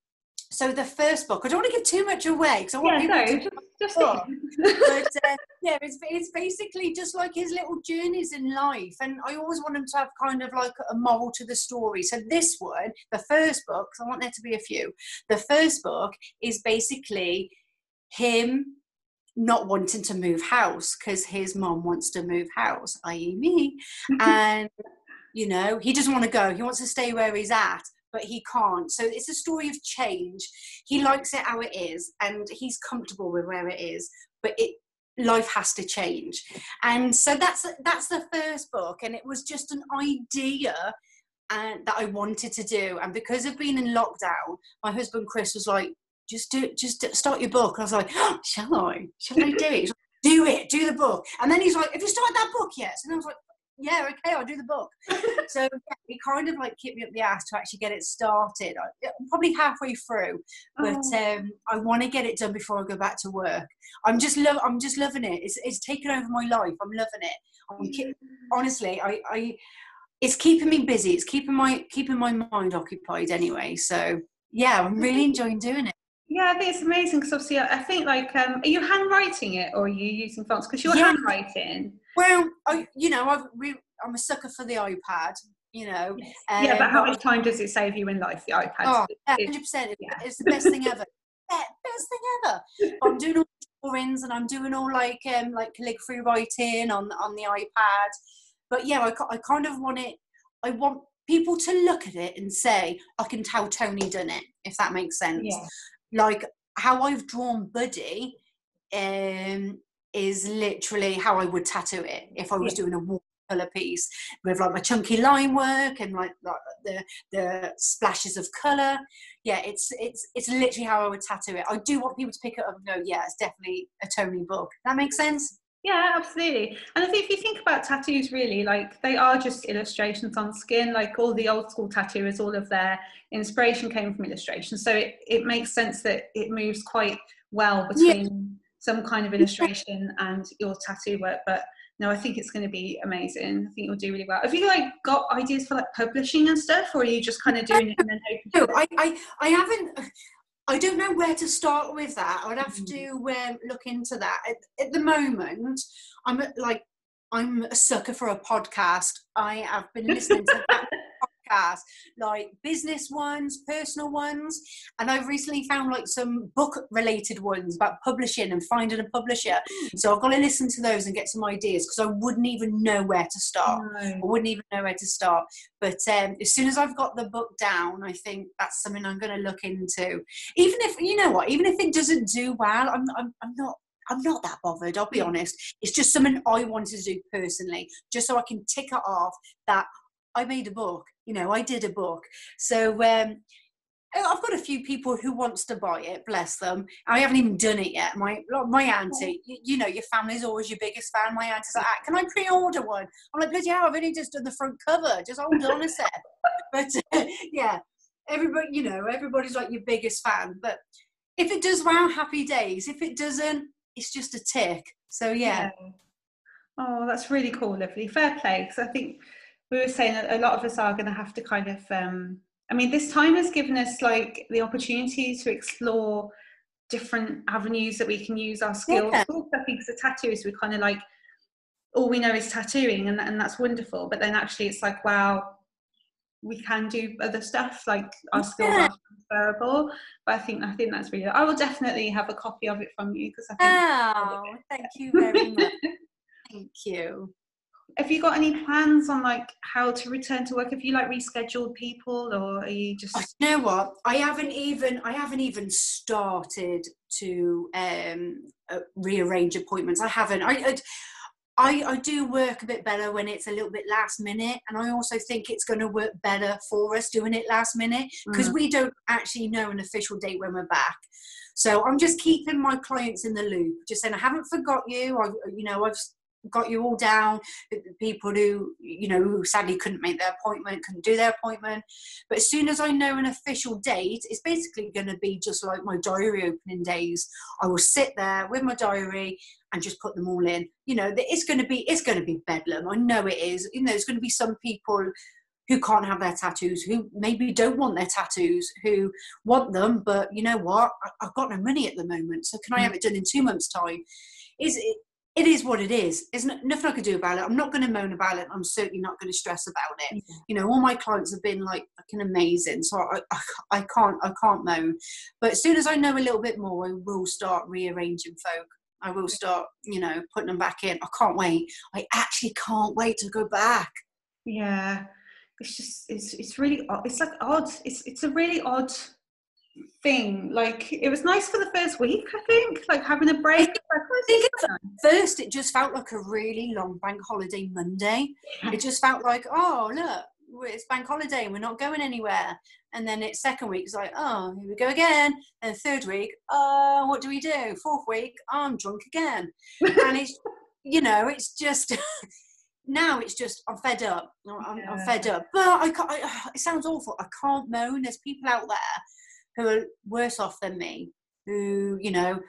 so the first book, I don't want to give too much away because I want yeah, people no, to just, just but *laughs* uh, yeah, it's, it's basically just like his little journeys in life, and I always want him to have kind of like a moral to the story. So this one, the first book, I want there to be a few. The first book is basically him not wanting to move house because his mom wants to move house, i.e., me, mm-hmm. and you know he doesn't want to go. He wants to stay where he's at, but he can't. So it's a story of change. He likes it how it is, and he's comfortable with where it is, but it life has to change. And so that's that's the first book, and it was just an idea and that I wanted to do. And because of being in lockdown, my husband Chris was like, "Just do, just start your book." I was like, oh, "Shall I? Shall I do it?" do it, do the book. And then he's like, "Have you started that book yet?" And I was like, "Yeah, okay, I'll do the book." *laughs* so yeah, he kind of like kicked me up the ass to actually get it started. I, am probably halfway through, but oh. um, I want to get it done before I go back to work. I'm just love, I'm just loving it. It's it's taken over my life. I'm loving it. I'm ki- honestly, I I it's keeping me busy. It's keeping my keeping my mind occupied anyway. So yeah, I'm really enjoying doing it. Yeah, I think it's amazing because obviously I think like, um, are you handwriting it or are you using fonts? Because you're yeah. handwriting. Well, I, you know, I've re- I'm a sucker for the iPad. You know. Yes. Um, yeah, but how much time does it save you in life? The iPad. Oh, hundred percent. It's the best thing ever. *laughs* best thing ever. I'm doing all drawings and I'm doing all like um like calligraphy writing on on the iPad but yeah, I, I kind of want it. I want people to look at it and say, I can tell Tony done it, if that makes sense. Yeah. Like how I've drawn Buddy um, is literally how I would tattoo it if I was yeah. doing a watercolor piece with like my chunky line work and like, like the the splashes of color. Yeah, it's it's it's literally how I would tattoo it. I do want people to pick it up and go, yeah, it's definitely a Tony book. That makes sense. Yeah, absolutely. And I think if you think about tattoos, really, like they are just illustrations on skin. Like all the old school tattooers, all of their inspiration came from illustration. So it, it makes sense that it moves quite well between yeah. some kind of illustration and your tattoo work. But no, I think it's going to be amazing. I think you'll do really well. Have you like got ideas for like publishing and stuff, or are you just kind of doing it and then hoping? No, I, I, I haven't. I don't know where to start with that. I'd have mm. to um, look into that. At, at, the moment, I'm like I'm a sucker for a podcast. I have been listening to that podcasts, like business ones, personal ones, and I've recently found like some book related ones about publishing and finding a publisher. Hmm. So I've got to listen to those and get some ideas because I wouldn't even know where to start. No. I wouldn't even know where to start. But um, as soon as I've got the book down, I think that's something I'm going to look into. Even if you know what, even if it doesn't do well, I'm, I'm, I'm not I'm not that bothered, I'll be hmm. honest. It's just something I wanted to do personally, just so I can tick it off that I made a book. You know, I did a book. So um, I've got a few people who wants to buy it. Bless them. I haven't even done it yet. My my auntie, you, you know, your family's always your biggest fan. My auntie's like, ah, "Can I pre-order one?" I'm like, "Bloody hell! I've only just done the front cover. Just hold on a sec." *laughs* But uh, *laughs* yeah, everybody, you know, everybody's like your biggest fan. But if it does well, happy days. If it doesn't, it's just a tick. So yeah. yeah. Oh, that's really cool, lovely. Fair play. Because I think we were saying that a lot of us are going to have to kind of um, i mean this time has given us like the opportunity to explore different avenues that we can use our skills. Yeah. i think as a tattooist we're kind of like all we know is tattooing and, and that's wonderful. But then actually it's like wow we can do other stuff like our skills yeah. are transferable. But i think i think that's really i will definitely have a copy of it from you because i think oh thank you very much. *laughs* Thank you have you got any plans on like how to return to work have you like rescheduled people or are you just you know what i haven't even i haven't even started to um uh, rearrange appointments i haven't I, I I, I do work a bit better when it's a little bit last minute, and I also think it's going to work better for us doing it last minute because mm. we don't actually know an official date when we're back. So I'm just keeping my clients in the loop, just saying I haven't forgot you. I, you know, I've got you all down people who you know who sadly couldn't make their appointment couldn't do their appointment but as soon as i know an official date it's basically going to be just like my diary opening days i will sit there with my diary and just put them all in you know it's going to be it's going to be bedlam i know it is you know there's going to be some people who can't have their tattoos, who maybe don't want their tattoos, who want them, but you know what? I've got no money at the moment, so can I mm. have it done in two months' time? Is it? It is what it is. There's nothing I can do about it. I'm not going to moan about it. I'm certainly not going to stress about it. Yeah. You know, all my clients have been like fucking amazing, so I, I, I, can't I can't moan. But as soon as I know a little bit more, I will start rearranging folk. I will start, you know, putting them back in. I can't wait. I actually can't wait to go back. Yeah, it's just it's it's really odd. It's like odd. It's it's a really odd thing. Like it was nice for the first week, I think, like having a break. I think at first it just felt like a really long bank holiday Monday. It just felt like, oh look, it's bank holiday and we're not going anywhere. And then it's second week, it's like, oh, here we go again. And third week, oh, what do we do? Fourth week, oh, I'm drunk again. and it's, *laughs* you know, it's just *laughs* now it's just I'm fed up. I'm, yeah. I'm fed up. But I can't. I, it sounds awful. I can't moan. There's people out there who are worse off than me, who you know,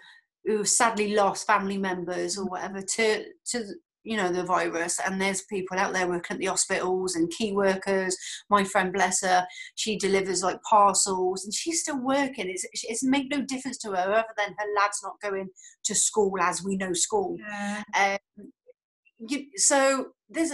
who sadly lost family members or whatever to to you know the virus. And there's people out there working at the hospitals and key workers. My friend, bless her, she delivers like parcels and she's still working. It's it's made no difference to her other than her lad's not going to school as we know school. Yeah. Um, you, so there's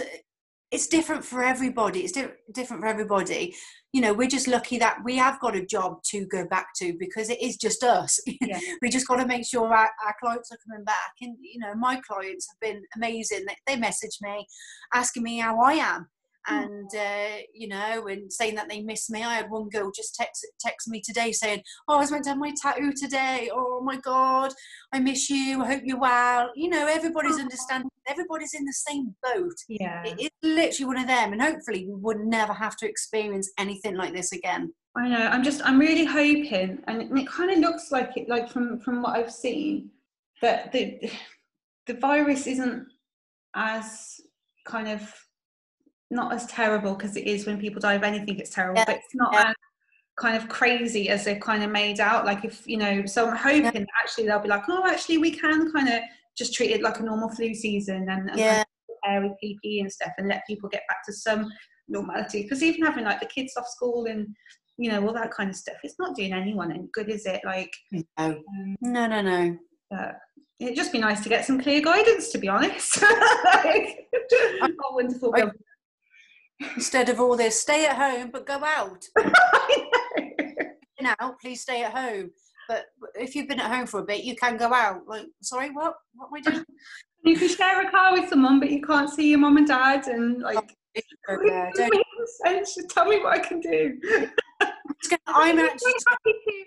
it's different for everybody it's di- different for everybody you know we're just lucky that we have got a job to go back to because it is just us *laughs* yeah. we just got to make sure our, our, clients are coming back and you know my clients have been amazing they, they message me asking me how i am. And uh, you know, and saying that they miss me. I had one girl just text text me today saying, "Oh, I was meant to have my tattoo today. Oh my god, I miss you. I hope you're well." You know, everybody's understanding. Everybody's in the same boat. Yeah, it is literally one of them, and hopefully, we would never have to experience anything like this again. I know. I'm just. I'm really hoping, and it, it kind of looks like it, like from from what I've seen, that the *sighs* the virus isn't as kind of not as terrible because it is when people die of anything it's terrible yeah. but it's not yeah. as kind of crazy as they've kind of made out like if you know so i'm hoping yeah. actually they'll be like oh actually we can kind of just treat it like a normal flu season and, and yeah. with ppe and stuff and let people get back to some normality because even having like the kids off school and you know all that kind of stuff it's not doing anyone any good is it like no um, no no no but it'd just be nice to get some clear guidance to be honest *laughs* like, oh, *laughs* wonderful I, instead of all this stay at home but go out. *laughs* Now please stay at home. But if you've been at home for a bit you can go out. Like sorry what? What we doing? You can share a car with someone but you can't see your mom and dad and like oh, yeah, sense. tell me what i can do. *laughs* I'm actually happy to.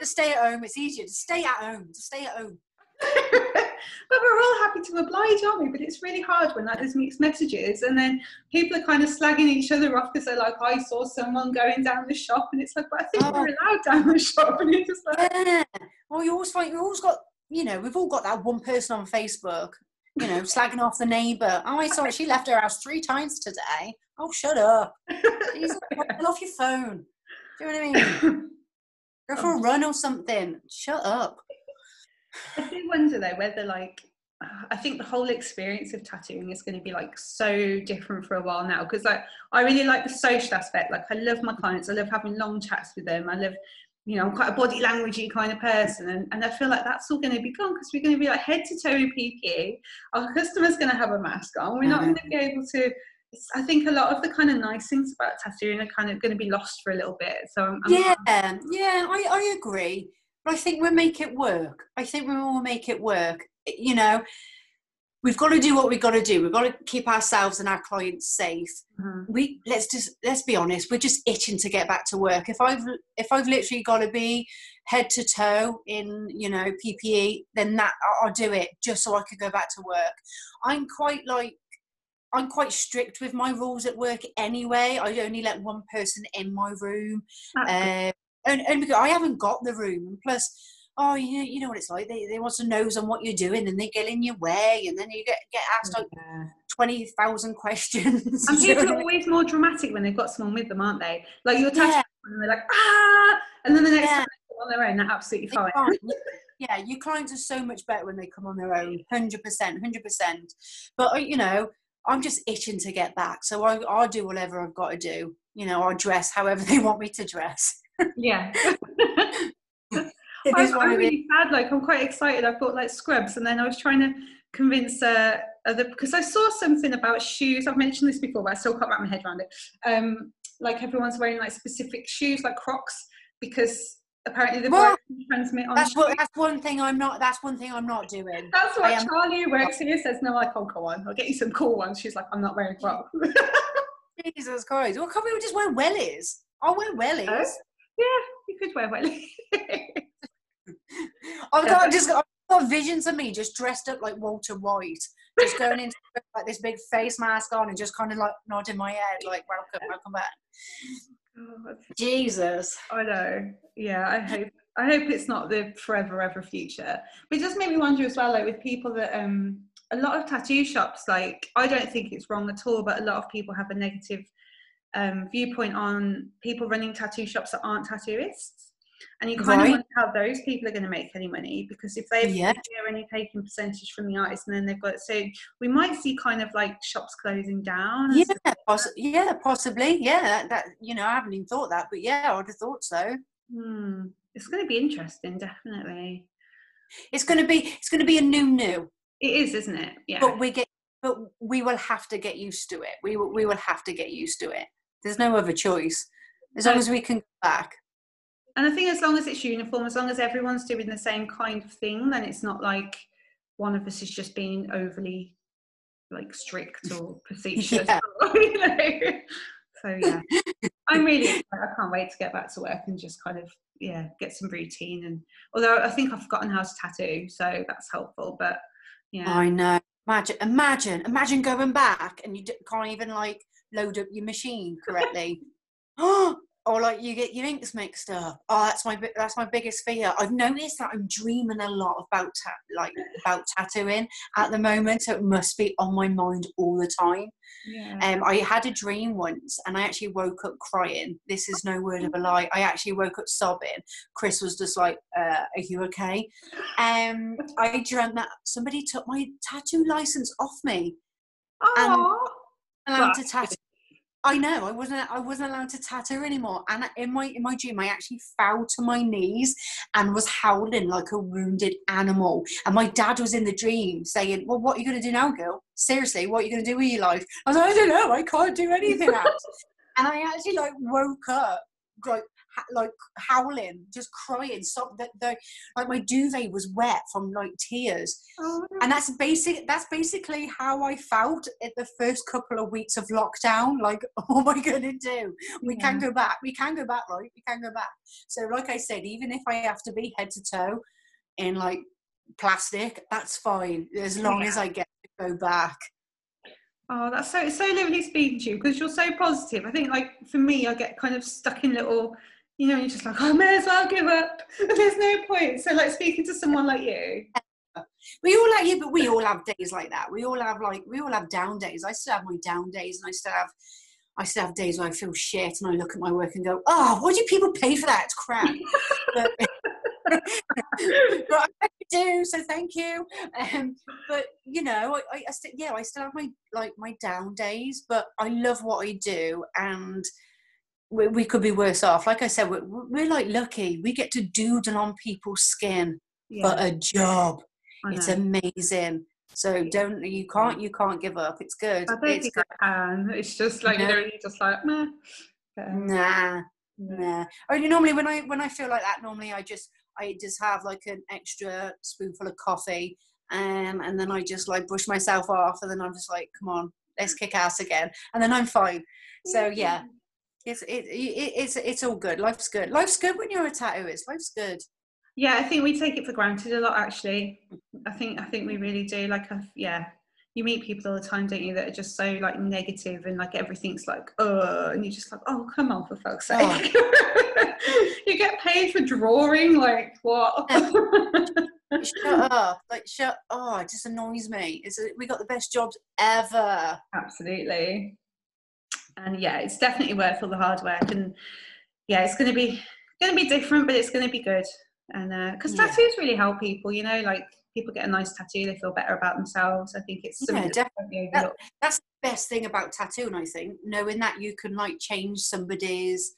to stay at home it's easier to stay at home to stay at home *laughs* but we're all happy to oblige, aren't we? But it's really hard when like there's mixed messages, and then people are kind of slagging each other off because they're like, oh, "I saw someone going down the shop," and it's like, "But I think oh. we're allowed down the shop," *laughs* and you're just like, "Yeah." Well, you always find we always got, you know, we've all got that one person on Facebook, you know, *laughs* slagging off the neighbour. Oh, I saw she left her house three times today. Oh, shut up! Jesus, off your phone. Do you know what I mean? Go for a run or something. Shut up. I do wonder though whether like I think the whole experience of tattooing is going to be like so different for a while now because like I really like the social aspect. Like I love my clients. I love having long chats with them. I love, you know, I'm quite a body languagey kind of person, and, and I feel like that's all going to be gone because we're going to be like head to toe in PPE. Our customer's going to have a mask on. We're not mm-hmm. going to be able to. I think a lot of the kind of nice things about tattooing are kind of going to be lost for a little bit. So I'm, I'm yeah, yeah, I, I agree. But I think we'll make it work. I think we will make it work. You know, we've got to do what we've got to do. We've got to keep ourselves and our clients safe. Mm-hmm. We let's just let's be honest. We're just itching to get back to work. If I've if I've literally got to be head to toe in you know PPE, then that I'll do it just so I could go back to work. I'm quite like I'm quite strict with my rules at work anyway. I only let one person in my room and, and because I haven't got the room, and plus, oh, you know, you know what it's like. They, they want to nose on what you're doing, and they get in your way, and then you get get asked like yeah. twenty thousand *laughs* questions. And people are always more dramatic when they've got someone with them, aren't they? Like you're touching yeah. and they're like ah, and then the next yeah. time they're on their own, they're absolutely fine. *laughs* yeah, your clients are so much better when they come on their own, hundred percent, hundred percent. But uh, you know, I'm just itching to get back, so I, I'll do whatever I've got to do. You know, I'll dress however *laughs* they want me to dress yeah. *laughs* I'm, I'm really sad. Like I'm quite excited. I've got like scrubs, and then I was trying to convince uh, other because I saw something about shoes. I've mentioned this before, but I still can't wrap my head around it. Um, like everyone's wearing like specific shoes, like Crocs, because apparently the well, transmit on. That's, what, that's one thing I'm not. That's one thing I'm not doing. That's what Charlie who works here says. No, I can't go on. I'll get you some cool ones. She's like, I'm not wearing Crocs. *laughs* Jesus Christ. Well, can't we just wear wellies? I'll wear wellies. Oh, yeah, you could wear wellies. *laughs* I've got *laughs* just I've got visions of me just dressed up like Walter White, just going into like this big face mask on and just kind of like nodding my head, like welcome, welcome back. Oh, Jesus. I know. Yeah, I hope I hope it's not the forever ever future. But it does make me wonder as well, like with people that um a lot of tattoo shops, like I don't think it's wrong at all, but a lot of people have a negative um, viewpoint on people running tattoo shops that aren't tattooists. And you kind right. of wonder how those people are going to make any money because if they're yeah. only taking percentage from the artist and then they've got so we might see kind of like shops closing down. Yeah, poss- yeah, possibly. Yeah, that, that, you know I haven't even thought that, but yeah, I would have thought so. Hmm. It's going to be interesting, definitely. It's going to be it's going to be a new new. It is, isn't it? Yeah. But we get but we will have to get used to it. We will, we will have to get used to it. There's no other choice. As long as we can go back. And I think as long as it's uniform, as long as everyone's doing the same kind of thing, then it's not like one of us is just being overly like strict or *laughs* facetious. Yeah. Or, *laughs* you know? So yeah, *laughs* I'm really I can't wait to get back to work and just kind of yeah get some routine. And although I think I've forgotten how to tattoo, so that's helpful. But yeah, I know. Imagine, imagine, imagine going back and you can't even like load up your machine *laughs* correctly. Oh, *gasps* or like you get your inks mixed up. Oh, that's my that's my biggest fear. I've noticed that I'm dreaming a lot about ta- like about tattooing at the moment, so it must be on my mind all the time. Yeah. Um, I had a dream once, and I actually woke up crying. This is no word of a lie. I actually woke up sobbing. Chris was just like, uh, "Are you okay?" Um, I dreamt that somebody took my tattoo license off me. Aww. And allowed to tattoo I know I wasn't I wasn't allowed to tattoo anymore, and in my in my dream I actually fell to my knees and was howling like a wounded animal. And my dad was in the dream saying, "Well, what are you going to do now, girl? Seriously, what are you going to do with your life?" I was like, "I don't know. I can't do anything else." *laughs* and I actually like woke up like like howling, just crying. So that the like my duvet was wet from like tears, oh, and that's basic. That's basically how I felt at the first couple of weeks of lockdown. Like, *laughs* what am I to do? We yeah. can go back. We can go back, right? We can go back. So, like I said, even if I have to be head to toe in like plastic, that's fine as long yeah. as I get to go back. Oh, that's so so lovely speaking to you because you're so positive. I think like for me, I get kind of stuck in little you know, you're just like, I may as well give up. There's no point. So, like speaking to someone like you. We all like you, but we all have days like that. We all have like we all have down days. I still have my down days, and I still have I still have days where I feel shit, and I look at my work and go, "Oh, why do people pay for that? It's crap." but, *laughs* but I do, so thank you. Um, but you know, I, I, I yeah, I still have my like my down days, but I love what I do, and we, we could be worse off. Like I said, we're, we're, like lucky. We get to doodle on people's skin yeah. for a job. It's amazing. So don't you can't you can't give up. It's good. I don't it's think good. I can. It's just like no. you know, you just like meh. Nah, nah. Only normally when I when I feel like that, normally I just I just have like an extra spoonful of coffee, um, and then I just like brush myself off, and then I'm just like, come on, let's kick ass again, and then I'm fine. So yeah, it's it, it, it's it's all good. Life's good. Life's good when you're a tattooist. Life's good. Yeah, I think we take it for granted a lot. Actually, I think I think we really do. Like, I've, yeah, you meet people all the time, don't you, that are just so like negative and like everything's like, oh, and you're just like, oh, come on, for fuck's oh. sake. Oh. *laughs* you get paid for drawing, like what? *laughs* shut *laughs* up! Like shut. Oh, it just annoys me. It's we got the best jobs ever. Absolutely and yeah, it's definitely worth all the hard work. And yeah, it's going to be going to be different, but it's going to be good. And because uh, tattoos really help people, you know, like people get a nice tattoo, they feel better about themselves. I think it's yeah, definitely. That, that's the best thing about tattooing. I think knowing that you can like change somebody's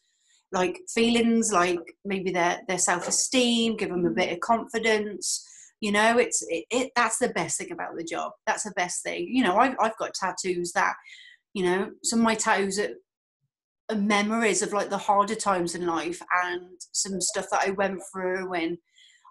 like feelings, like maybe their their self esteem, give them a bit of confidence. You know, it's it, it, That's the best thing about the job. That's the best thing. You know, I've I've got tattoos that you know some of my tattoos are, are memories of like the harder times in life and some stuff that i went through when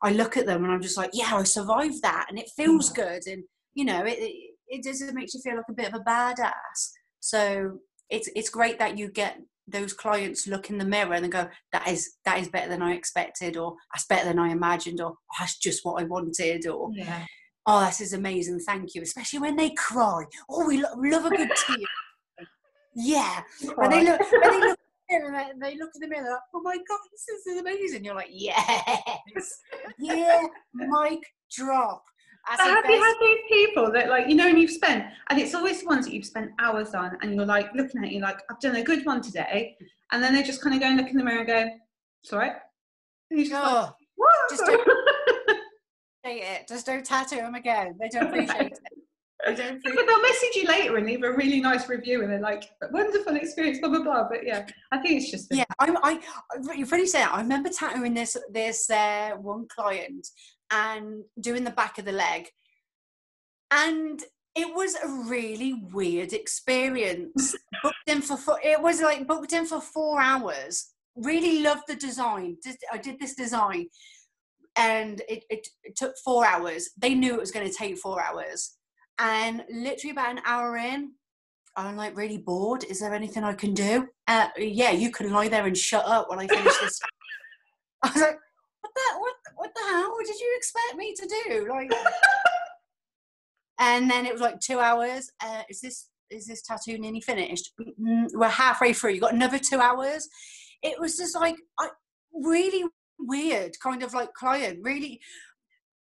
i look at them and i'm just like yeah i survived that and it feels mm. good and you know it, it, it just it makes you feel like a bit of a badass so it's it's great that you get those clients look in the mirror and go, that is that is better than I expected, or that's better than I imagined, or oh, that's just what I wanted, or Yeah. oh, this is amazing, thank you. Especially when they cry. Oh, we lo- love a good *laughs* tear. Yeah. When they look, when they look, in the mirror and they look in the mirror, like, oh my god, this is amazing. You're like, yes, *laughs* yeah, mic drop. The have you had these people that like you know and you've spent and it's always the ones that you've spent hours on and you're like looking at you like I've done a good one today and then they just kind of go and look in the mirror and go it's all right and you're just like, Oh, what? just don't- *laughs* say it. Just don't tattoo them again. They don't appreciate it. They don't appreciate but they'll message you later and leave a really nice review and they're like wonderful experience blah blah blah. But yeah I think it's just yeah I'm, I I- you funny say that. I remember tattooing this this uh, one client and doing the back of the leg. And it was a really weird experience. *laughs* Booked in for four, it was like booked in for four hours. Really loved the design. Did, I did this design and it, it, it took four hours. They knew it was going to take four hours and literally about an hour in I'm like really bored. Is there anything I can do? Uh, yeah, you can lie there and shut up while I finish this. *laughs* I was like, what the what, what the hell? What did you expect me to do? Like, *laughs* and then it was like two hours. Uh, is this is this tattoo nearly finished? We're halfway through. You got another two hours. It was just like I really weird kind of like client. Really,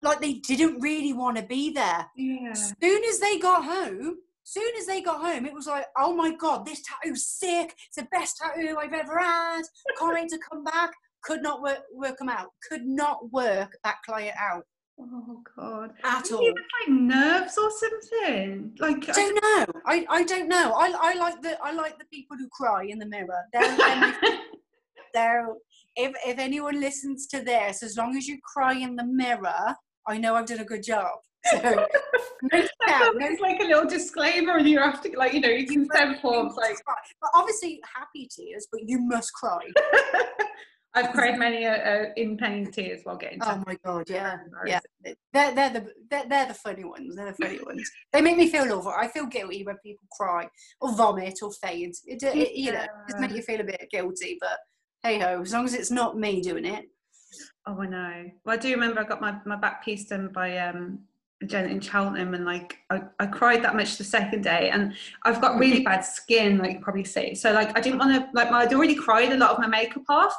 like they didn't really want to be there yeah soon as they got home, soon as they got home, it was like, oh my god, this tattoo's sick. It's the best tattoo I've ever had. Can't wait to come back. Could not work work them out. Could not work that client out oh god at all. was like nerves or something like I don't know. I, I don't know. I, I like the I like the people who cry in the mirror. They're, they're, *laughs* they're if if anyone listens to this, as long as you cry in the mirror, I know I've done a good job. *laughs* So no no it's like a little disclaimer and you have to like you know you can send forms like. But obviously happy tears, but you must cry. *laughs* I've cried many uh, uh, in pain tears while getting Oh my god, yeah, yeah. They're, they're the they're, they're the funny ones. They're the funny *laughs* ones. They make me feel over. I feel guilty when people cry or vomit or faint. It, it, you know, just make you feel a bit guilty. But hey ho, as long as it's not me doing it. Oh, I know. Well, I do remember I got my, my back piece done by um, gent in Cheltenham, and like I, I cried that much the second day, and I've got really bad skin, like you probably see. So like I didn't want to like I'd already cried a lot of my makeup off,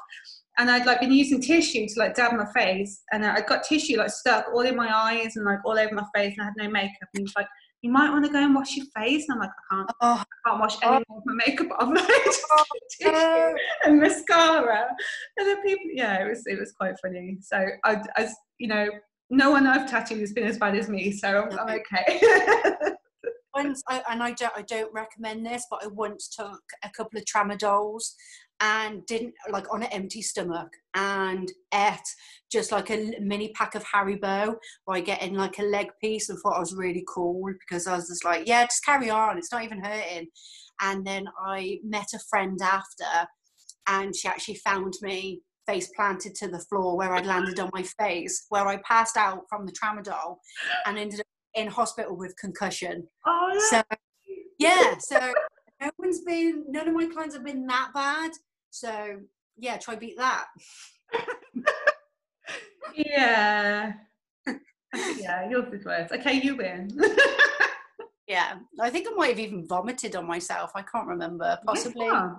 and I'd like been using tissue to like dab my face, and I got tissue like stuck all in my eyes and like all over my face, and I had no makeup, and he was like. You might want to go and wash your face, and I'm like, I can't, Oh, I can't wash oh. any more of my makeup off. *laughs* Oh, Tissue no. and mascara. And then people, yeah, it was it was quite funny. So I, as you know, no one I've tattooed has been as bad as me, so I'm, I'm okay. *laughs* once I, and I don't I don't recommend this, but I once took a couple of tramadols and didn't like on an empty stomach and ate just like a mini pack of Haribo by getting like a leg piece and thought I was really cool because I was just like, yeah, just carry on, it's not even hurting. And then I met a friend after, and she actually found me face planted to the floor where I'd landed on my face, where I passed out from the tramadol and ended up in hospital with concussion. oh, So yeah, so no one's been, none of my clients have been that bad. So yeah, try beat that. *laughs* yeah. yeah, yours is worse. Okay, you win. *laughs* Yeah, I think I might have even vomited on myself. I can't remember, possibly. Yeah.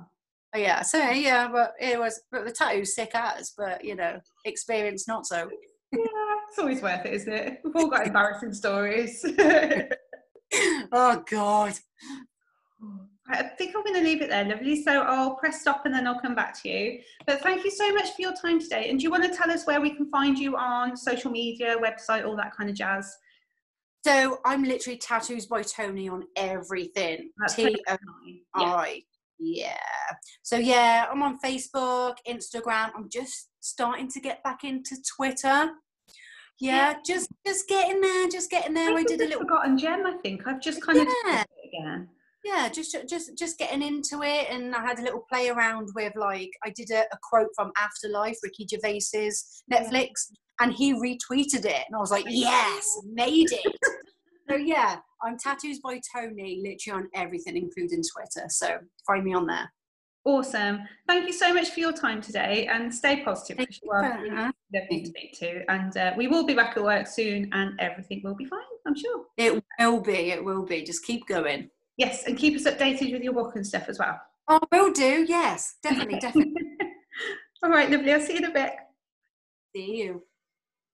Oh, yeah, so yeah, but it was, but the tattoo's sick as, but you know, experience not so. Yeah, it's always worth it, isn't it? We've all got *laughs* embarrassing stories. oh God. I think I'm going to leave it there, lovely. So I'll press stop and then I'll come back to you. But thank you so much for your time today. And do you want to tell us where we can find you on social media, website, all that kind of jazz? So I'm literally tattoos by Tony on everything. That's Yeah. So yeah, I'm on Facebook, Instagram. I'm just starting to get back into Twitter. Yeah, just just getting there, just getting there. I did a little forgotten gem. I think I've just kind of Yeah. it again. Yeah just just just getting into it and i had a little play around with like i did a, a quote from afterlife ricky gervais's netflix and he retweeted it and i was like yes made it *laughs* so yeah, I'm tattoos by Tony, literally on everything, including Twitter. So find me on there. Awesome. Thank you so much for your time today and stay positive Thank you are you. really lovely to speak to. And uh, we will be back at work soon and everything will be fine, I'm sure. It will be, it will be. Just keep going. Yes, and keep us updated with your walk and stuff as well. Oh, will do. Yes, definitely, *laughs* definitely. All right, lovely. I'll see you in a bit. See you.